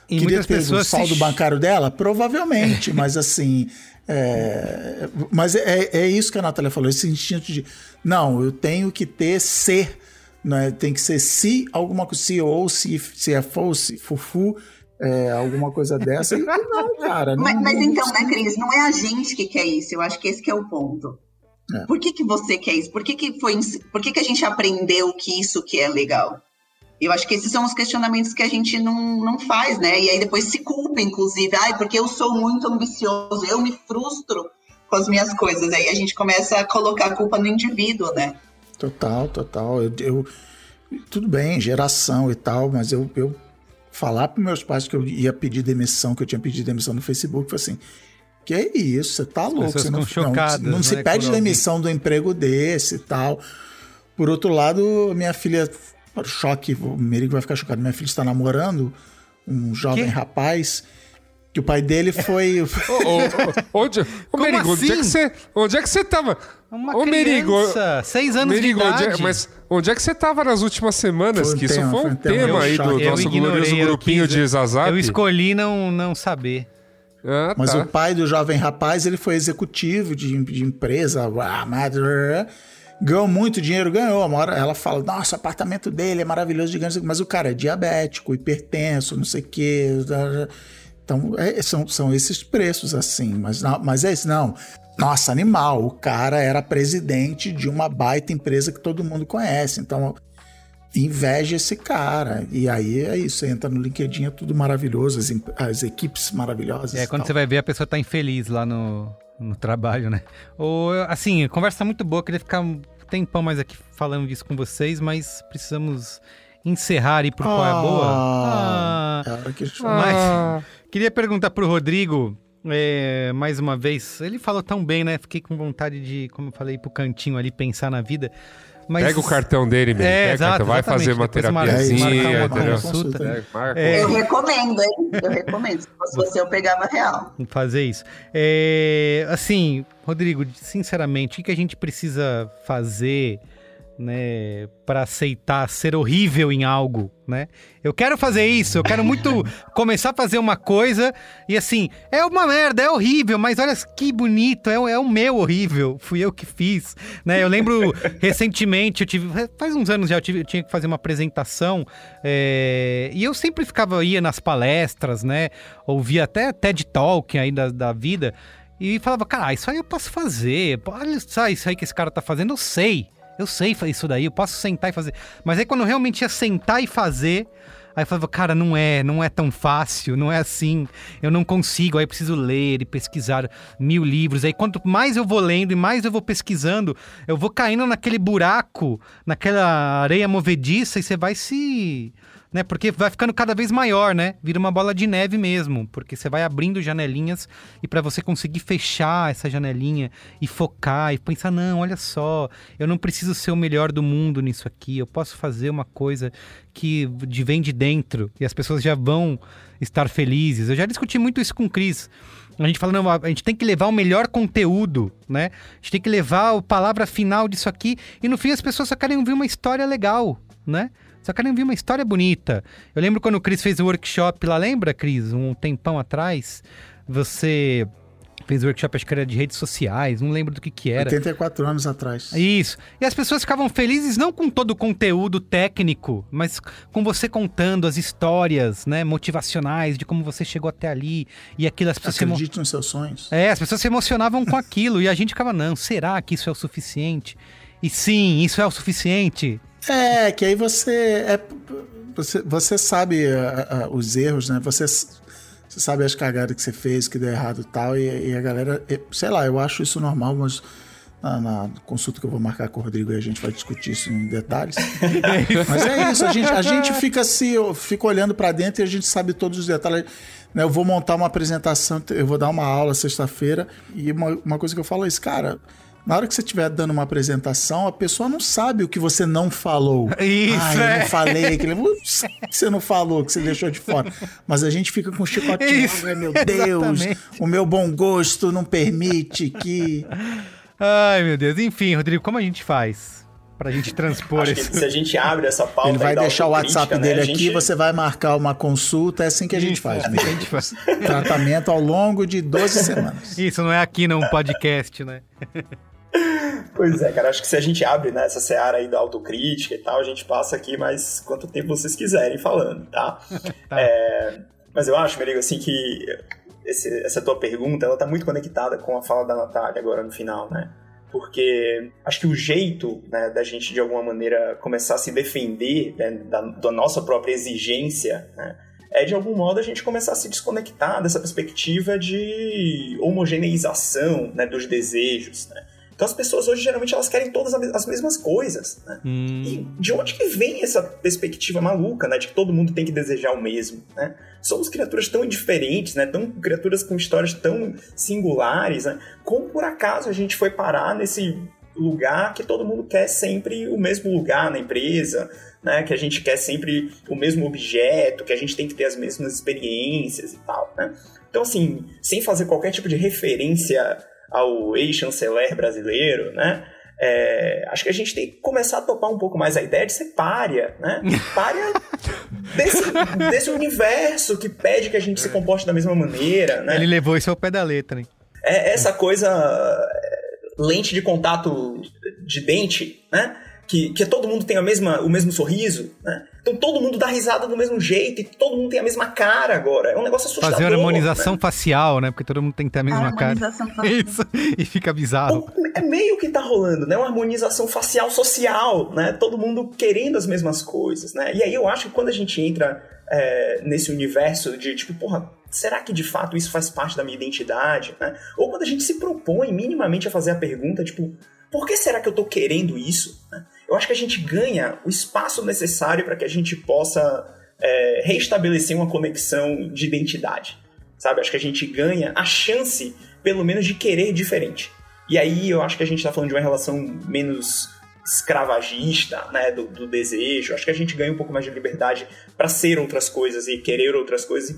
E queria ter o saldo se... bancário dela? Provavelmente, [LAUGHS] mas assim. É, mas é, é isso que a Natália falou, esse instinto de não, eu tenho que ter ser, né? tem que ser se alguma coisa, se CFO, se fufu, é, alguma coisa dessa. E não, cara. Não, mas, mas não, então, né, Cris? Não é a gente que quer isso. Eu acho que esse que é o ponto. É. Por que, que você quer isso? Por que, que, foi, por que, que a gente aprendeu que isso que é legal? Eu acho que esses são os questionamentos que a gente não, não faz, né? E aí depois se culpa, inclusive. Ai, porque eu sou muito ambicioso, eu me frustro com as minhas coisas. Aí a gente começa a colocar a culpa no indivíduo, né? Total, total. Eu, eu tudo bem, geração e tal, mas eu, eu falar para meus pais que eu ia pedir demissão, que eu tinha pedido demissão no Facebook, foi assim: que é isso, você tá louco, você não, chocadas, não, não se né, pede demissão do emprego desse e tal. Por outro lado, minha filha, choque, o Merigo vai ficar chocado, minha filha está namorando um jovem que? rapaz que o pai dele foi. ô, ô, onde, ô, Merigo, assim? onde é que assim? você. Onde é que você tava? Uma ô, Merigo, seis anos Merigo, de idade. Onde é, mas onde é que você tava nas últimas semanas? Um que tema, isso foi um, tema, tema aí do eu nosso glorioso grupinho de Zazap. Eu escolhi não, não saber. Ah, Mas tá. o pai do jovem rapaz, ele foi executivo de, de empresa, ganhou muito dinheiro, ganhou. Uma hora ela fala, nossa, o apartamento dele é maravilhoso, gigante, mas o cara é diabético, hipertenso, não sei o quê. Então, é- são, são esses preços, assim. Mas, não, mas é isso, não. Nossa, animal, o cara era presidente de uma baita empresa que todo mundo conhece. Então, inveja esse cara. E aí é isso, você entra no LinkedIn, é tudo maravilhoso, as, as equipes maravilhosas. É, quando você vai ver, a pessoa tá infeliz lá no, no trabalho, né? Ou, assim, conversa muito boa, queria ficar um tempão mais aqui falando disso com vocês, mas precisamos encerrar aí por qual é a boa. Ah, É a hora que mas [LAUGHS] queria perguntar pro Rodrigo, é, mais uma vez, ele falou tão bem, né? Fiquei com vontade de, como eu falei, ir pro cantinho ali, pensar na vida. Mas... Pega o cartão dele, mesmo. É, Pega o exato, cartão, vai fazer uma terapiazinha, marcar uma entendeu? consulta. É. Eu recomendo, hein? Eu recomendo. Se fosse você, eu pegava real. fazer isso. É, assim, Rodrigo, sinceramente, o que a gente precisa fazer, né, para aceitar ser horrível em algo, né? Eu quero fazer isso, eu quero muito [LAUGHS] começar a fazer uma coisa e assim, é uma merda, é horrível, mas olha que bonito, é, o- é o meu horrível, fui eu que fiz, né? Eu lembro [LAUGHS] recentemente, eu tive, faz uns anos já, eu, tive- eu tinha que fazer uma apresentação é, e eu sempre ficava, ia nas palestras, né? Ouvia até TED Talk aí da, da vida e falava, cara, isso aí eu posso fazer, olha só isso aí que esse cara tá fazendo, eu sei. Eu sei fa- isso daí, eu posso sentar e fazer. Mas aí quando eu realmente ia sentar e fazer, aí eu falava, cara, não é, não é tão fácil, não é assim. Eu não consigo, aí eu preciso ler e pesquisar mil livros. Aí quanto mais eu vou lendo e mais eu vou pesquisando, eu vou caindo naquele buraco, naquela areia movediça e você vai se né? Porque vai ficando cada vez maior, né? Vira uma bola de neve mesmo, porque você vai abrindo janelinhas e para você conseguir fechar essa janelinha e focar e pensar, não, olha só, eu não preciso ser o melhor do mundo nisso aqui, eu posso fazer uma coisa que vem de dentro e as pessoas já vão estar felizes. Eu já discuti muito isso com o Cris. A gente fala, não, a gente tem que levar o melhor conteúdo, né? A gente tem que levar a palavra final disso aqui e no fim as pessoas só querem ouvir uma história legal, né? Só querem ouvir uma história bonita. Eu lembro quando o Cris fez o workshop lá, lembra, Cris? Um tempão atrás, você fez o workshop, acho que era de redes sociais, não lembro do que que era. 84 anos atrás. Isso. E as pessoas ficavam felizes não com todo o conteúdo técnico, mas com você contando as histórias, né, motivacionais de como você chegou até ali e aquilo as pessoas se emo- Acredite nos seus sonhos. É, as pessoas se emocionavam com aquilo e a gente ficava, não, será que isso é o suficiente? E sim, isso é o suficiente. É, que aí você é você, você sabe ah, ah, os erros, né? Você, você sabe as cagadas que você fez, que deu errado e tal, e, e a galera, sei lá, eu acho isso normal, mas na, na consulta que eu vou marcar com o Rodrigo aí a gente vai discutir isso em detalhes. [LAUGHS] mas é isso, a gente, a gente fica se fica olhando pra dentro e a gente sabe todos os detalhes. né? Eu vou montar uma apresentação, eu vou dar uma aula sexta-feira e uma, uma coisa que eu falo é isso, cara. Na hora que você estiver dando uma apresentação, a pessoa não sabe o que você não falou. [LAUGHS] Isso, Ah, eu é. não falei aquilo. Ups, que você não falou, que você deixou de fora. Mas a gente fica com chicotinho. Isso, Ai, meu Deus, exatamente. o meu bom gosto não permite que. Ai, meu Deus. Enfim, Rodrigo, como a gente faz pra gente transpor Acho que isso? se a gente abre essa pauta Ele vai deixar o WhatsApp né, dele a aqui, gente- você vai marcar uma consulta. É assim que a gente Isso, faz. é assim né? que a gente faz. Tratamento ao longo de 12 semanas. Isso não é aqui num podcast, né? Pois é, cara, acho que se a gente abre né, essa seara aí da autocrítica e tal, a gente passa aqui mais quanto tempo vocês quiserem falando, [LAUGHS] tá? É, mas eu acho, Merigo, assim, que esse- essa tua pergunta, ela tá muito conectada com a fala da Natália agora no final, né? Porque acho que o jeito né, da gente, de alguma maneira, começar a se defender né, da, da nossa própria exigência, né, é de algum modo a gente começar a se desconectar dessa perspectiva de homogeneização né, dos desejos, né? Então as pessoas hoje geralmente elas querem todas as mesmas coisas, né? Hum, E de onde que vem essa perspectiva maluca, né? De que todo mundo tem que desejar o mesmo, né? Somos criaturas tão diferentes, né? Tão criaturas com histórias tão singulares, né? Como por acaso a gente foi parar nesse lugar que todo mundo quer sempre o mesmo lugar na empresa, né? Que a gente quer sempre o mesmo objeto, que a gente tem que ter as mesmas experiências e tal, né? Então, assim, sem fazer qualquer tipo de referência ao ex-chanceler brasileiro, né? É, acho que a gente tem que começar a topar um pouco mais a ideia de ser párea, né? [LAUGHS] Párea desse, desse universo que pede que a gente se comporte da mesma maneira, né? Ele levou isso ao pé da letra, hein? É essa coisa é, lente de contato de dente, né? Que, que todo mundo tem a mesma, o mesmo sorriso, né? Então todo mundo dá risada do mesmo jeito e todo mundo tem a mesma cara agora. É um negócio assustador. Fazer uma harmonização né? facial, né? Porque todo mundo tem que ter a mesma a cara. [LAUGHS] Facial. Isso, e fica bizarro. É meio que tá rolando, né? Uma harmonização facial social, né? Todo mundo querendo as mesmas coisas, né? E aí eu acho que quando a gente entra é, nesse universo de tipo, porra, será que de fato isso faz parte da minha identidade, né? Ou quando a gente se propõe minimamente a fazer a pergunta, tipo, por que será que eu tô querendo isso? Né? Eu acho que a gente ganha o espaço necessário para que a gente possa é, reestabelecer uma conexão de identidade, sabe? Acho que a gente ganha a chance, pelo menos, de querer diferente. E aí eu acho que a gente está falando de uma relação menos escravagista, né, do, do, desejo. Acho que a gente ganha um pouco mais de liberdade para ser outras coisas e querer outras coisas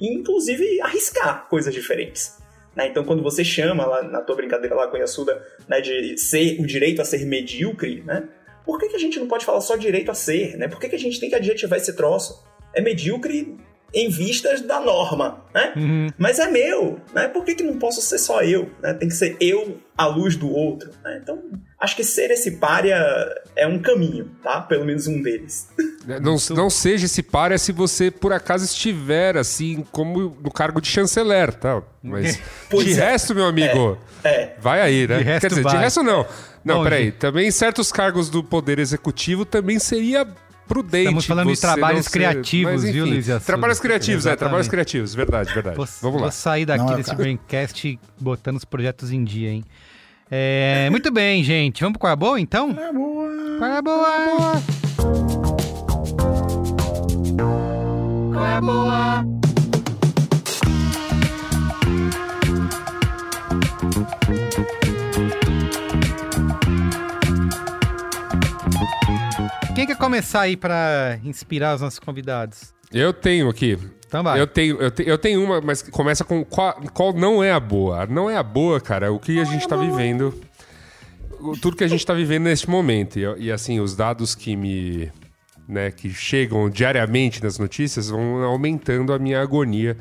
e, inclusive, arriscar coisas diferentes. Né? Então, quando você chama lá na tua brincadeira lá com a Yasuda, né, de ser o direito a ser medíocre, né? Por que, que a gente não pode falar só direito a ser, né? Por que, que a gente tem que adjetivar esse troço? É medíocre em vistas da norma, né? Uhum. Mas é meu, né? Por que, que não posso ser só eu? Né? Tem que ser eu à luz do outro, né? Então, acho que ser esse párea é um caminho, tá? Pelo menos um deles. [LAUGHS] É, não, não seja esse párea se você, por acaso, estiver, assim, como no cargo de chanceler, tá? Mas [LAUGHS] de é. resto, meu amigo, é, é. vai aí, né? Quer dizer, vai. de resto não. Não, Bom, peraí. Também certos cargos do Poder Executivo também seria prudente. Estamos falando de trabalhos criativos, Mas, enfim, viu, Luiz? Trabalhos criativos, Exatamente. é, trabalhos criativos, verdade, verdade. Vou, Vamos lá. Vou sair daqui Não, desse Braincast botando os projetos em dia, hein? É, muito bem, gente. Vamos pro Qual é Boa, então? Qual é Boa? Qual é Boa? Qual é Boa? Quem quer começar aí para inspirar os nossos convidados? Eu tenho aqui. Então vai. Eu tenho, eu, te, eu tenho uma, mas começa com qual, qual não é a boa. Não é a boa, cara, o que a gente está vivendo. Tudo que a gente está vivendo neste momento. E, e, assim, os dados que me. Né, que chegam diariamente nas notícias vão aumentando a minha agonia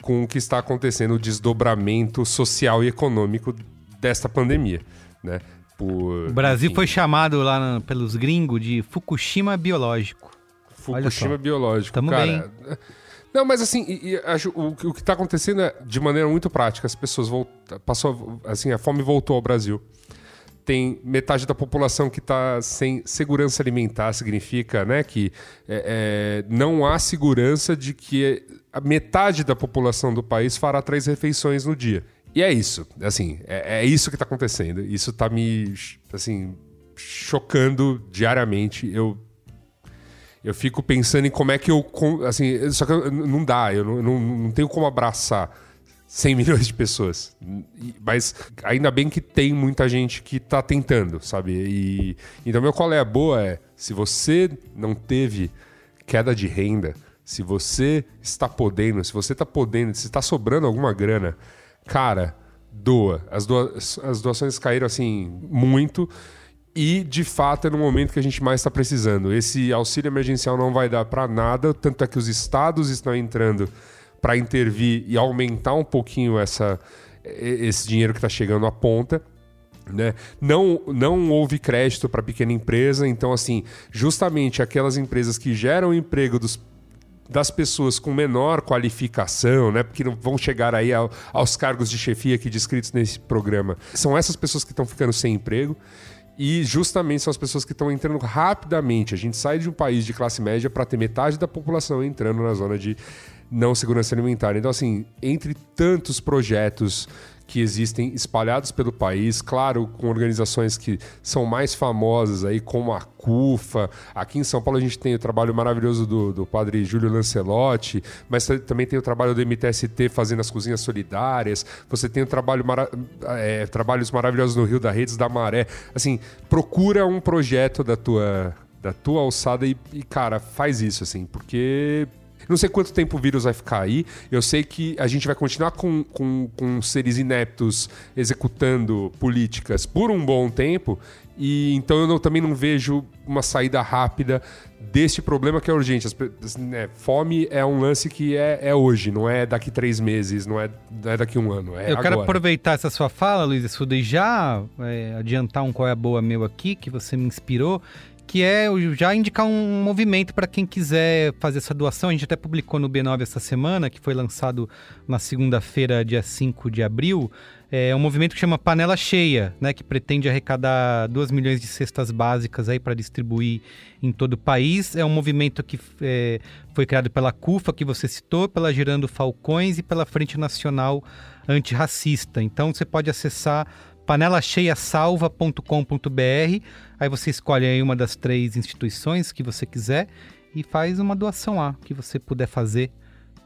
com o que está acontecendo, o desdobramento social e econômico desta pandemia. Né? Por. O Brasil enfim. foi chamado lá pelos gringos de Fukushima biológico. Fukushima biológico. Tamo cara. bem. [LAUGHS] Não, mas assim, e, e, acho, o, o que está acontecendo é de maneira muito prática. As pessoas voltam. Passou, assim, a fome voltou ao Brasil. Tem metade da população que está sem segurança alimentar, significa né, que é, é, não há segurança de que a metade da população do país fará três refeições no dia. E é isso, assim, é, é isso que está acontecendo. Isso está me, assim, chocando diariamente. Eu eu fico pensando em como é que eu. Assim, só que não dá, eu não, não, não, tenho como abraçar 100 [LAUGHS] milhões de pessoas. Mas ainda bem que tem muita gente que está tentando, sabe? E, então, meu qual é a boa é: se você não teve queda de renda, se você está podendo, se você está podendo, se está sobrando alguma grana cara, doa. As, doa as doações caíram assim muito. E, de fato, é no momento que a gente mais está precisando. Esse auxílio emergencial não vai dar para nada, tanto é que os estados estão entrando para intervir e aumentar um pouquinho essa, esse dinheiro que está chegando à ponta. Né? Não, não houve crédito para pequena empresa, então, assim, justamente aquelas empresas que geram emprego dos das pessoas com menor qualificação, né? Porque não vão chegar aí ao, aos cargos de chefia aqui descritos nesse programa. São essas pessoas que estão ficando sem emprego. E justamente são as pessoas que estão entrando rapidamente. A gente sai de um país de classe média para ter metade da população entrando na zona de não segurança alimentar. Então, assim, entre tantos projetos que existem espalhados pelo país, claro, com organizações que são mais famosas aí, como a CUFA. Aqui em São Paulo a gente tem o trabalho maravilhoso do, do padre Júlio Lancelotti, mas também tem o trabalho do MTST fazendo as cozinhas solidárias. Você tem o trabalho mara é, trabalhos maravilhosos no Rio da Redes da Maré. Assim, procura um projeto da tua, da tua alçada e, e cara, faz isso, assim, porque Não sei quanto tempo o vírus vai ficar aí. Eu sei que a gente vai continuar com, com, com seres ineptos executando políticas por um bom tempo. E então eu não, também não vejo uma saída rápida deste problema que é urgente. As, né, fome é um lance que é, é, hoje, não é daqui três meses, não é, não é daqui um ano. É eu agora. quero aproveitar essa sua fala, Luiz Suda, e já é, adiantar um qual é a boa meu aqui, que você me inspirou que é já indicar um movimento para quem quiser fazer essa doação. A gente até publicou no B9 essa semana, que foi lançado na segunda-feira, dia 5 de abril. É um movimento que chama Panela Cheia, né, que pretende arrecadar 2 milhões de cestas básicas aí para distribuir em todo o país. É um movimento que é, foi criado pela CUFA, que você citou, pela Girando Falcões e pela Frente Nacional Antirracista. Então você pode acessar panelacheiasalva.com.br. Aí você escolhe aí uma das três instituições que você quiser e faz uma doação lá que você puder fazer.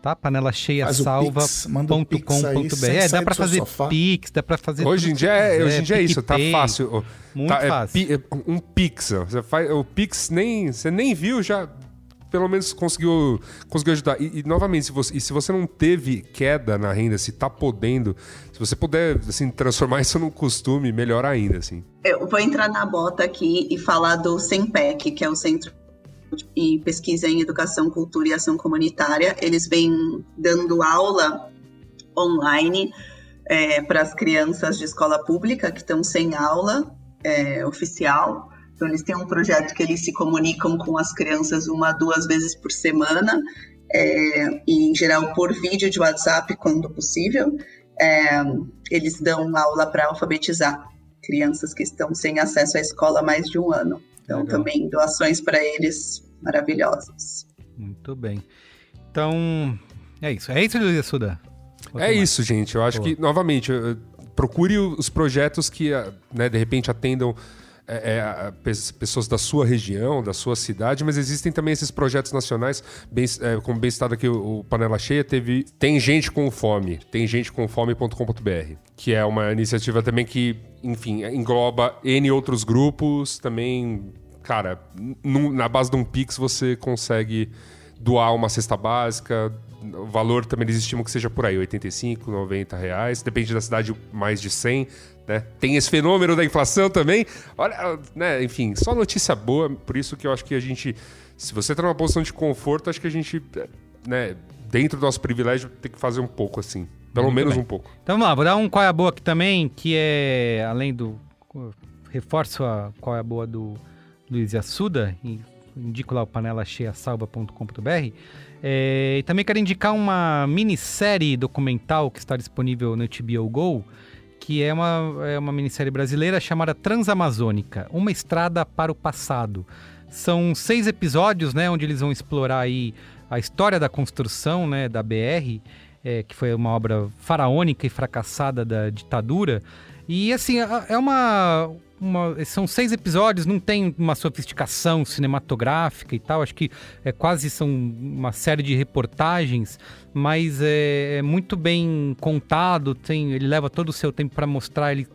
Tá? Panelacheiasalva.com.br. É, dá para fazer sofá. Pix, dá para fazer. Hoje em dia é, hoje em dia é isso, tá fácil. Muito tá, fácil. É, um Pix, você faz, o Pix nem, você nem viu já pelo menos conseguiu, conseguiu ajudar. E, e novamente, se você, se você não teve queda na renda, se tá podendo, se você puder assim, transformar [LAUGHS] isso num costume, melhor ainda. Assim. Eu vou entrar na bota aqui e falar do SEMPEC, que é o Centro e Pesquisa em Educação, Cultura e Ação Comunitária. Eles vêm dando aula online é, para as crianças de escola pública que estão sem aula é, oficial. Então, eles têm um projeto que eles se comunicam com as crianças uma, duas vezes por semana, é, e em geral por vídeo de WhatsApp, quando possível. É, eles dão aula para alfabetizar crianças que estão sem acesso à escola há mais de um ano. Então, Legal. também doações para eles maravilhosas. Muito bem. Então, é isso. É isso, Luísa Suda? É isso, gente. Eu acho Boa. que, novamente, procure os projetos que, né, de repente, atendam é, é, pessoas da sua região, da sua cidade, mas existem também esses projetos nacionais, bem, é, como bem citado aqui o, o, Panela Cheia, teve Tem Gente com Fome, tem gente com fome.com.br, que é uma iniciativa também que, enfim, engloba N outros grupos, também, cara, na base de um Pix você consegue doar uma cesta básica, o valor também eles estimam que seja por aí, 85, 90 reais. Depende da cidade, mais de 100. Né? Tem esse fenômeno da inflação também. Olha, né? enfim, só notícia boa. Por isso que eu acho que a gente, se você está numa posição de conforto, acho que a gente, né, dentro do nosso privilégio, tem que fazer um pouco assim. Pelo Muito menos bem. um pouco. Então vamos lá, vou dar um qual é a boa aqui também, que é, além do. Reforço a qual é a boa do Luiz Assuda, e indico lá o panelacheia.salva.com.br. É, e também quero indicar uma minissérie documental que está disponível no HBO Go, que é uma, é uma minissérie brasileira chamada Transamazônica, Uma Estrada para o Passado. São seis episódios, né, onde eles vão explorar aí a história da construção, né, da BR, é, que foi uma obra faraônica e fracassada da ditadura. E assim, é, é uma, uma, são seis episódios, não tem uma sofisticação cinematográfica e tal. Acho que é, quase são uma série de reportagens, mas é, é muito bem contado. Tem, ele leva todo o seu tempo para mostrar. Ele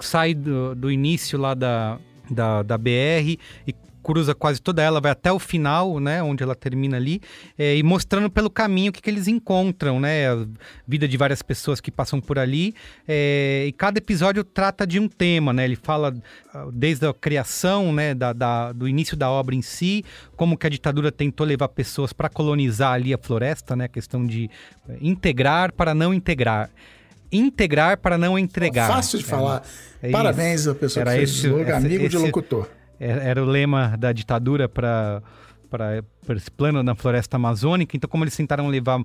sai do, do início lá da, da, da BR e cruza quase toda ela, vai até o final, né, onde ela termina ali, é, e mostrando pelo caminho o que, que eles encontram, né, a vida de várias pessoas que passam por ali, é, e cada episódio trata de um tema, né, ele fala ah, desde a criação, né, da, da, do início da obra em si, como que a ditadura tentou levar pessoas para colonizar ali a floresta, né, a questão de é, integrar para não integrar integrar para não entregar. Fácil de falar. É, é Parabéns a pessoa Era que fez esse, o amigo esse, de locutor. Era o lema da ditadura para para esse plano na floresta amazônica. Então, como eles tentaram levar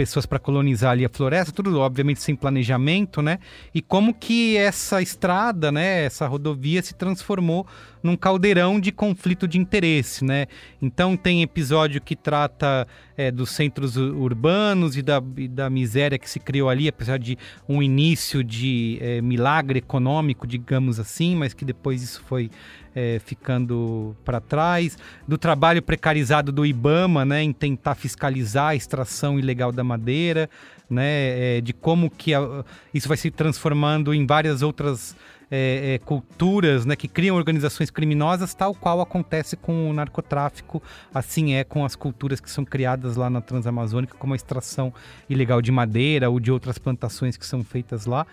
pessoas para colonizar ali a floresta, tudo obviamente sem planejamento, né? E como que essa estrada, né, essa rodovia se transformou num caldeirão de conflito de interesse, né? Então tem episódio que trata é, dos centros urbanos e da, e da, miséria que se criou ali, apesar de um início de é, milagre econômico, digamos assim, mas que depois isso foi é, ficando para trás, do trabalho precarizado do IBAMA, né, em tentar fiscalizar a extração ilegal da madeira, né, é, de como que a, isso vai se transformando em várias outras é, é, culturas né, que criam organizações criminosas, tal qual acontece com o narcotráfico, assim é com as culturas que são criadas lá na Transamazônica, como a extração ilegal de madeira ou de outras plantações que são feitas lá.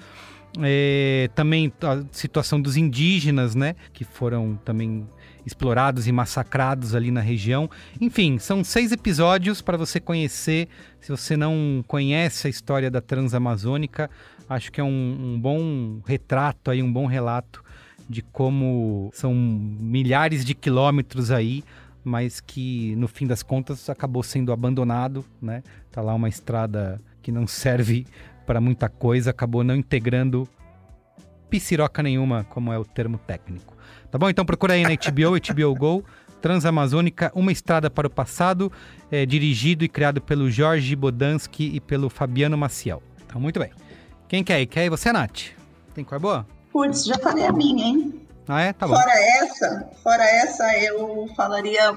É, também a situação dos indígenas, né, que foram também explorados e massacrados ali na região. Enfim, são seis episódios para você conhecer. Se você não conhece a história da Transamazônica, acho que é um, um bom retrato aí, um bom relato de como são milhares de quilômetros aí, mas que no fim das contas acabou sendo abandonado, né? Tá lá uma estrada que não serve para muita coisa, acabou não integrando pisiroca nenhuma, como é o termo técnico. Tá bom? Então procura aí na HBO, HBO Go, Transamazônica, Uma Estrada para o Passado, é, dirigido e criado pelo Jorge Bodansky e pelo Fabiano Maciel. Então, muito bem. Quem quer ir? Quer ir você, Nath? Tem cor boa? Putz, já falei a minha, hein? Ah, é? Tá bom. Fora essa, fora essa, eu falaria.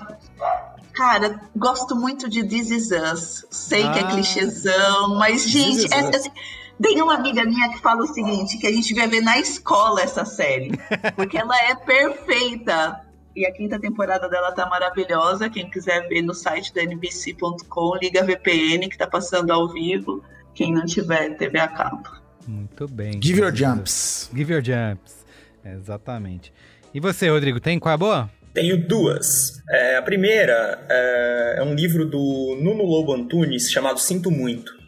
Cara, gosto muito de This Is Us. Sei que é Ah. clichêzão, mas, gente, é, assim, tem uma amiga minha que fala o seguinte: que a gente vai ver na escola essa série. Porque ela é perfeita. E a quinta temporada dela tá maravilhosa. Quem quiser ver no site da NBC.com, liga a VPN que tá passando ao vivo. Quem não tiver TV a cabo. Muito bem. Give your jumps. Give your jumps. Exatamente. E você, Rodrigo, tem qual é a boa? Tenho duas. É, a primeira é, é um livro do Nuno Lobo Antunes chamado Sinto Muito.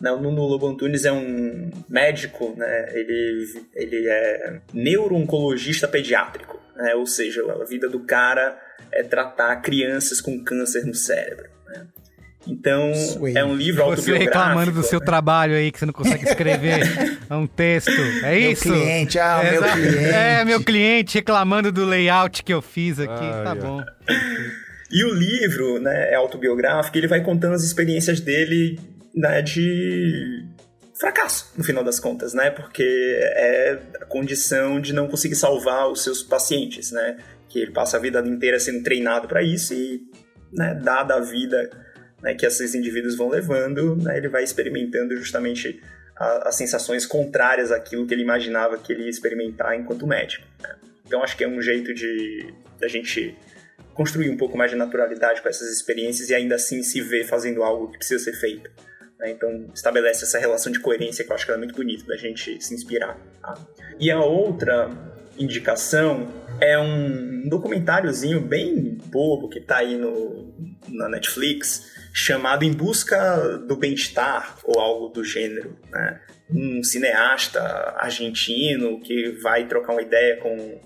Né, o Nuno Lobo Antunes é um médico, né, ele, ele é neuro-oncologista pediátrico. né, ou seja, a vida do cara é tratar crianças com câncer no cérebro. né. Então, Sweet. é um livro Você autobiográfico. reclamando do seu né. trabalho aí, que você não consegue escrever [LAUGHS] um texto. É Meu isso? cliente, ah, o meu cliente. É, meu cliente reclamando do layout que eu fiz aqui. Ai, tá ai. bom. E o livro, né, é autobiográfico, ele vai contando as experiências dele, né, de fracasso, no final das contas, né? Porque é a condição de não conseguir salvar os seus pacientes, né? Que ele passa a vida inteira sendo treinado para isso e, né, dada a vida né, que esses indivíduos vão levando, né, ele vai experimentando justamente a- as sensações contrárias àquilo que ele imaginava que ele ia experimentar enquanto médico. né? Então acho que é um jeito de da gente construir um pouco mais de naturalidade com essas experiências e ainda assim se ver fazendo algo que precisa ser feito. Né? Então estabelece essa relação de coerência que eu acho que é muito bonito da gente se inspirar. tá? E a outra indicação é um documentáriozinho bem bobo que tá aí no, na Netflix chamado Em Busca do Bem-Estar ou algo do gênero. Né? Um cineasta argentino que vai trocar uma ideia com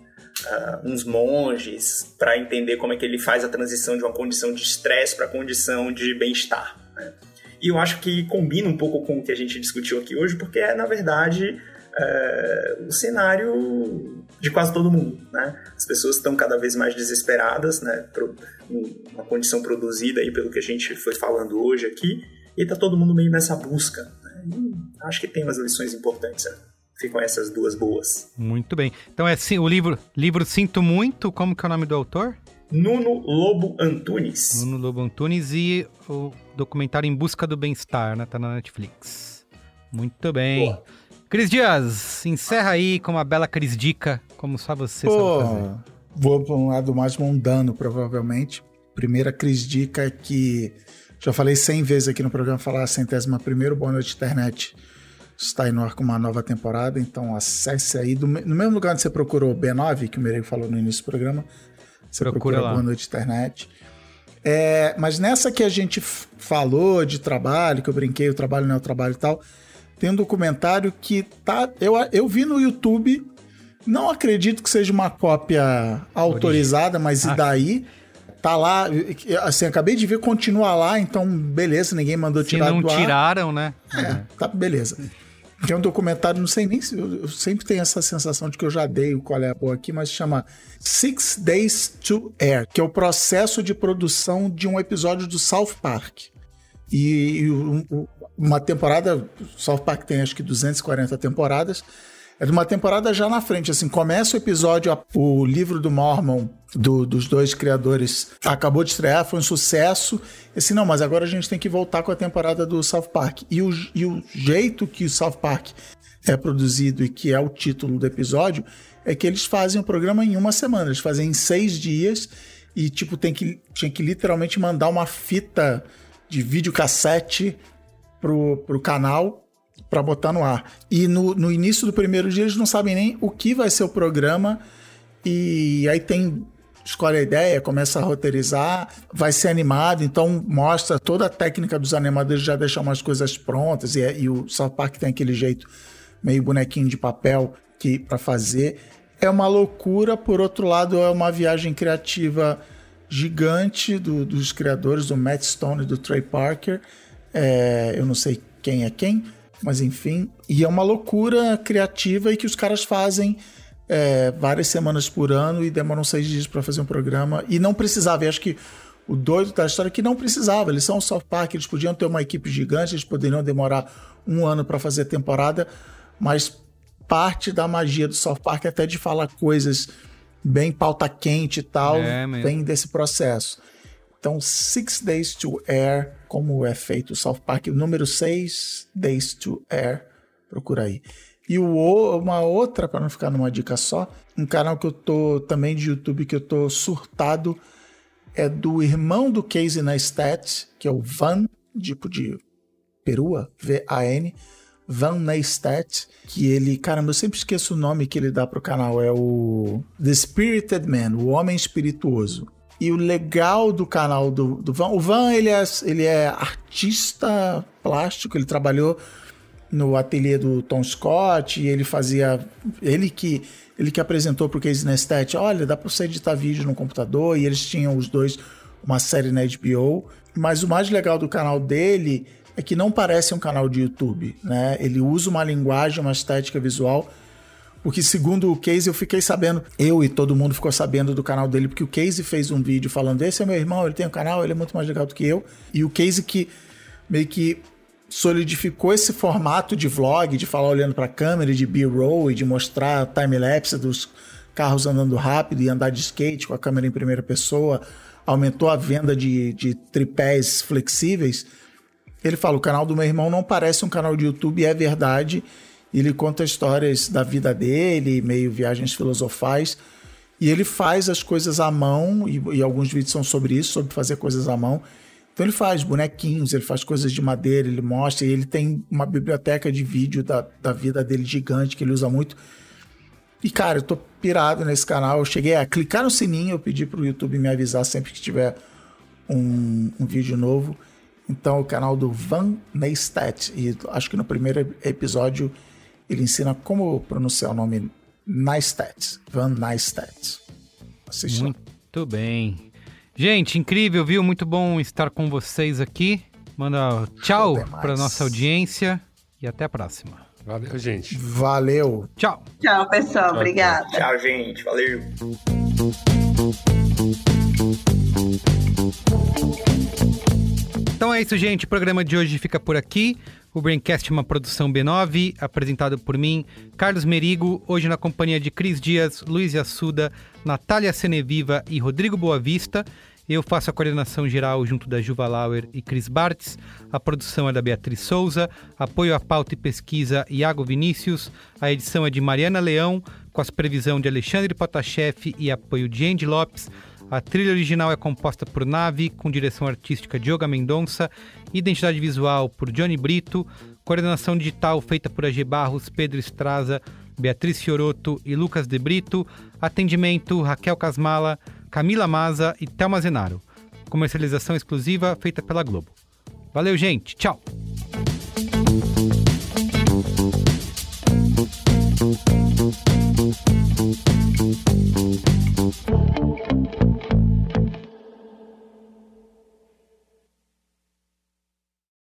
ah, uns monges para entender como é que ele faz a transição de uma condição de estresse para condição de bem-estar. né? E eu acho que combina um pouco com o que a gente discutiu aqui hoje, porque é, na verdade, é, o cenário de quase todo mundo. Né? As pessoas estão cada vez mais desesperadas, né? Pro- uma condição produzida aí pelo que a gente foi falando hoje aqui, e tá todo mundo meio nessa busca. né? E acho que tem umas lições importantes. Né? Ficam essas duas boas. Muito bem. Então é sim, o livro, livro Sinto Muito, como que é o nome do autor? Nuno Lobo Antunes. Nuno Lobo Antunes e o documentário Em Busca do Bem-Estar, né? Tá na Netflix. Muito bem. Boa. Cris Dias, encerra aí com uma bela Cris Dica, como só você sabe fazer. Pô, vou para um lado mais mundano, provavelmente. Primeira Cris Dica é que já falei 100 vezes aqui no programa, falar a centésima primeiro, Boa Noite Internet está aí no ar com uma nova temporada, então acesse aí, do no mesmo lugar onde você procurou B9, que o Meirei falou no início do programa, você Procura procura, lá. Boa Noite Internet. É, mas nessa que a gente falou de trabalho, que eu brinquei, o trabalho não é o trabalho e tal, tem um documentário que tá. Eu, eu vi no YouTube, não acredito que seja uma cópia autorizada, mas Ah. e daí? Tá lá, assim, acabei de ver, continua lá, então beleza, ninguém mandou Se tirar não do ar. tiraram, né? É, tá, beleza. É um documentário, não sei nem se. Eu, sempre tenho essa sensação de que eu já dei o qual é a boa aqui, mas chama Six Days to Air, que é o processo de produção de um episódio do South Park. E, e um- uma temporada, South Park tem acho que 240 temporadas, é de uma temporada já na frente, assim, começa o episódio, o livro do Mormon, do- dos dois criadores, acabou de estrear, foi um sucesso, e assim, não, mas agora a gente tem que voltar com a temporada do South Park. E o, e o jeito que o South Park é produzido e que é o título do episódio, é que eles fazem o programa em uma semana, eles fazem em seis dias e, tipo, tem que, tinha que literalmente mandar uma fita de videocassete pro, pro canal para botar no ar. E no, no início do primeiro dia eles não sabem nem o que vai ser o programa e aí tem escolhe a ideia, começa a roteirizar, vai ser animado, então mostra toda a técnica dos animadores já deixar umas coisas prontas e, e o South Park tem aquele jeito meio bonequinho de papel que para fazer é uma loucura, por outro lado é uma viagem criativa gigante do, dos criadores do Matt Stone e do Trey Parker. É, eu não sei quem é quem, mas enfim, e é uma loucura criativa e que os caras fazem é, várias semanas por ano e demoram seis dias para fazer um programa. E não precisava, e acho que o doido da história é que não precisava. Eles são o South Park, eles podiam ter uma equipe gigante, eles poderiam demorar um ano para fazer a temporada, mas parte da magia do South Park é até de falar coisas bem pauta quente e tal, é, vem desse processo. Então, Six Days to Air, como é feito o South Park, o número 6, Days to Air, procura aí. E o, uma outra, para não ficar numa dica só, um canal que eu tô também de YouTube que eu tô surtado é do irmão do Casey Neistat, que é o Van, tipo de perua, V-A-N, Van Neistat, que ele, caramba, eu sempre esqueço o nome que ele dá pro canal, é o The Spirited Man, o Homem Espirituoso. E o legal do canal do, do Van, o Van ele é, ele é artista plástico, ele trabalhou no ateliê do Tom Scott e ele fazia ele que ele que apresentou para o Casey Neistat, olha, dá para você editar vídeo no computador e eles tinham os dois uma série na HBO, mas o mais legal do canal dele é que não parece um canal de YouTube, né? Ele usa uma linguagem, uma estética visual porque segundo o Casey, eu fiquei sabendo, eu e todo mundo ficou sabendo do canal dele, porque o Casey fez um vídeo falando: esse é meu irmão, ele tem um canal, ele é muito mais legal do que eu. E o Casey que meio que solidificou esse formato de vlog, de falar olhando para a câmera, de B-roll e de mostrar time-lapse dos carros andando rápido e andar de skate com a câmera em primeira pessoa, aumentou a venda de, de tripés flexíveis. Ele fala: o canal do meu irmão não parece um canal de YouTube, é verdade. Ele conta histórias da vida dele, meio viagens filosofais. E ele faz as coisas à mão, e, e alguns vídeos são sobre isso, sobre fazer coisas à mão. Então ele faz bonequinhos, ele faz coisas de madeira, ele mostra, e ele tem uma biblioteca de vídeo da, da vida dele gigante que ele usa muito. E cara, eu tô pirado nesse canal. Eu cheguei a clicar no sininho, eu pedi pro YouTube me avisar sempre que tiver um, um vídeo novo. Então, o canal do Van Neistat. E acho que no primeiro episódio ele ensina como pronunciar o nome Neistat. Van Neistat. Assiste Muito bem. Gente, incrível, viu? Muito bom estar com vocês aqui. Manda tchau para nossa audiência e até a próxima. Valeu, gente. Valeu. Tchau. Tchau, pessoal. Obrigada. Tchau, gente. Valeu. Então é isso, gente. O programa de hoje fica por aqui. O Braincast é uma produção B9, apresentado por mim, Carlos Merigo, hoje na companhia de Cris Dias, Luiz Assuda, Natália Seneviva e Rodrigo Boavista. Eu faço a coordenação geral junto da Juva Lauer e Cris Bartz. A produção é da Beatriz Souza. Apoio à pauta e pesquisa Iago Vinícius. A edição é de Mariana Leão, com a supervisão de Alexandre Potashev e apoio de Andy Lopes. A trilha original é composta por Nave, com direção artística de Yoga Mendonça, identidade visual por Johnny Brito, coordenação digital feita por AG Barros, Pedro Estraza, Beatriz Fioroto e Lucas De Brito, atendimento Raquel Casmala, Camila Maza e Thelma Zenaro. Comercialização exclusiva feita pela Globo. Valeu, gente. Tchau.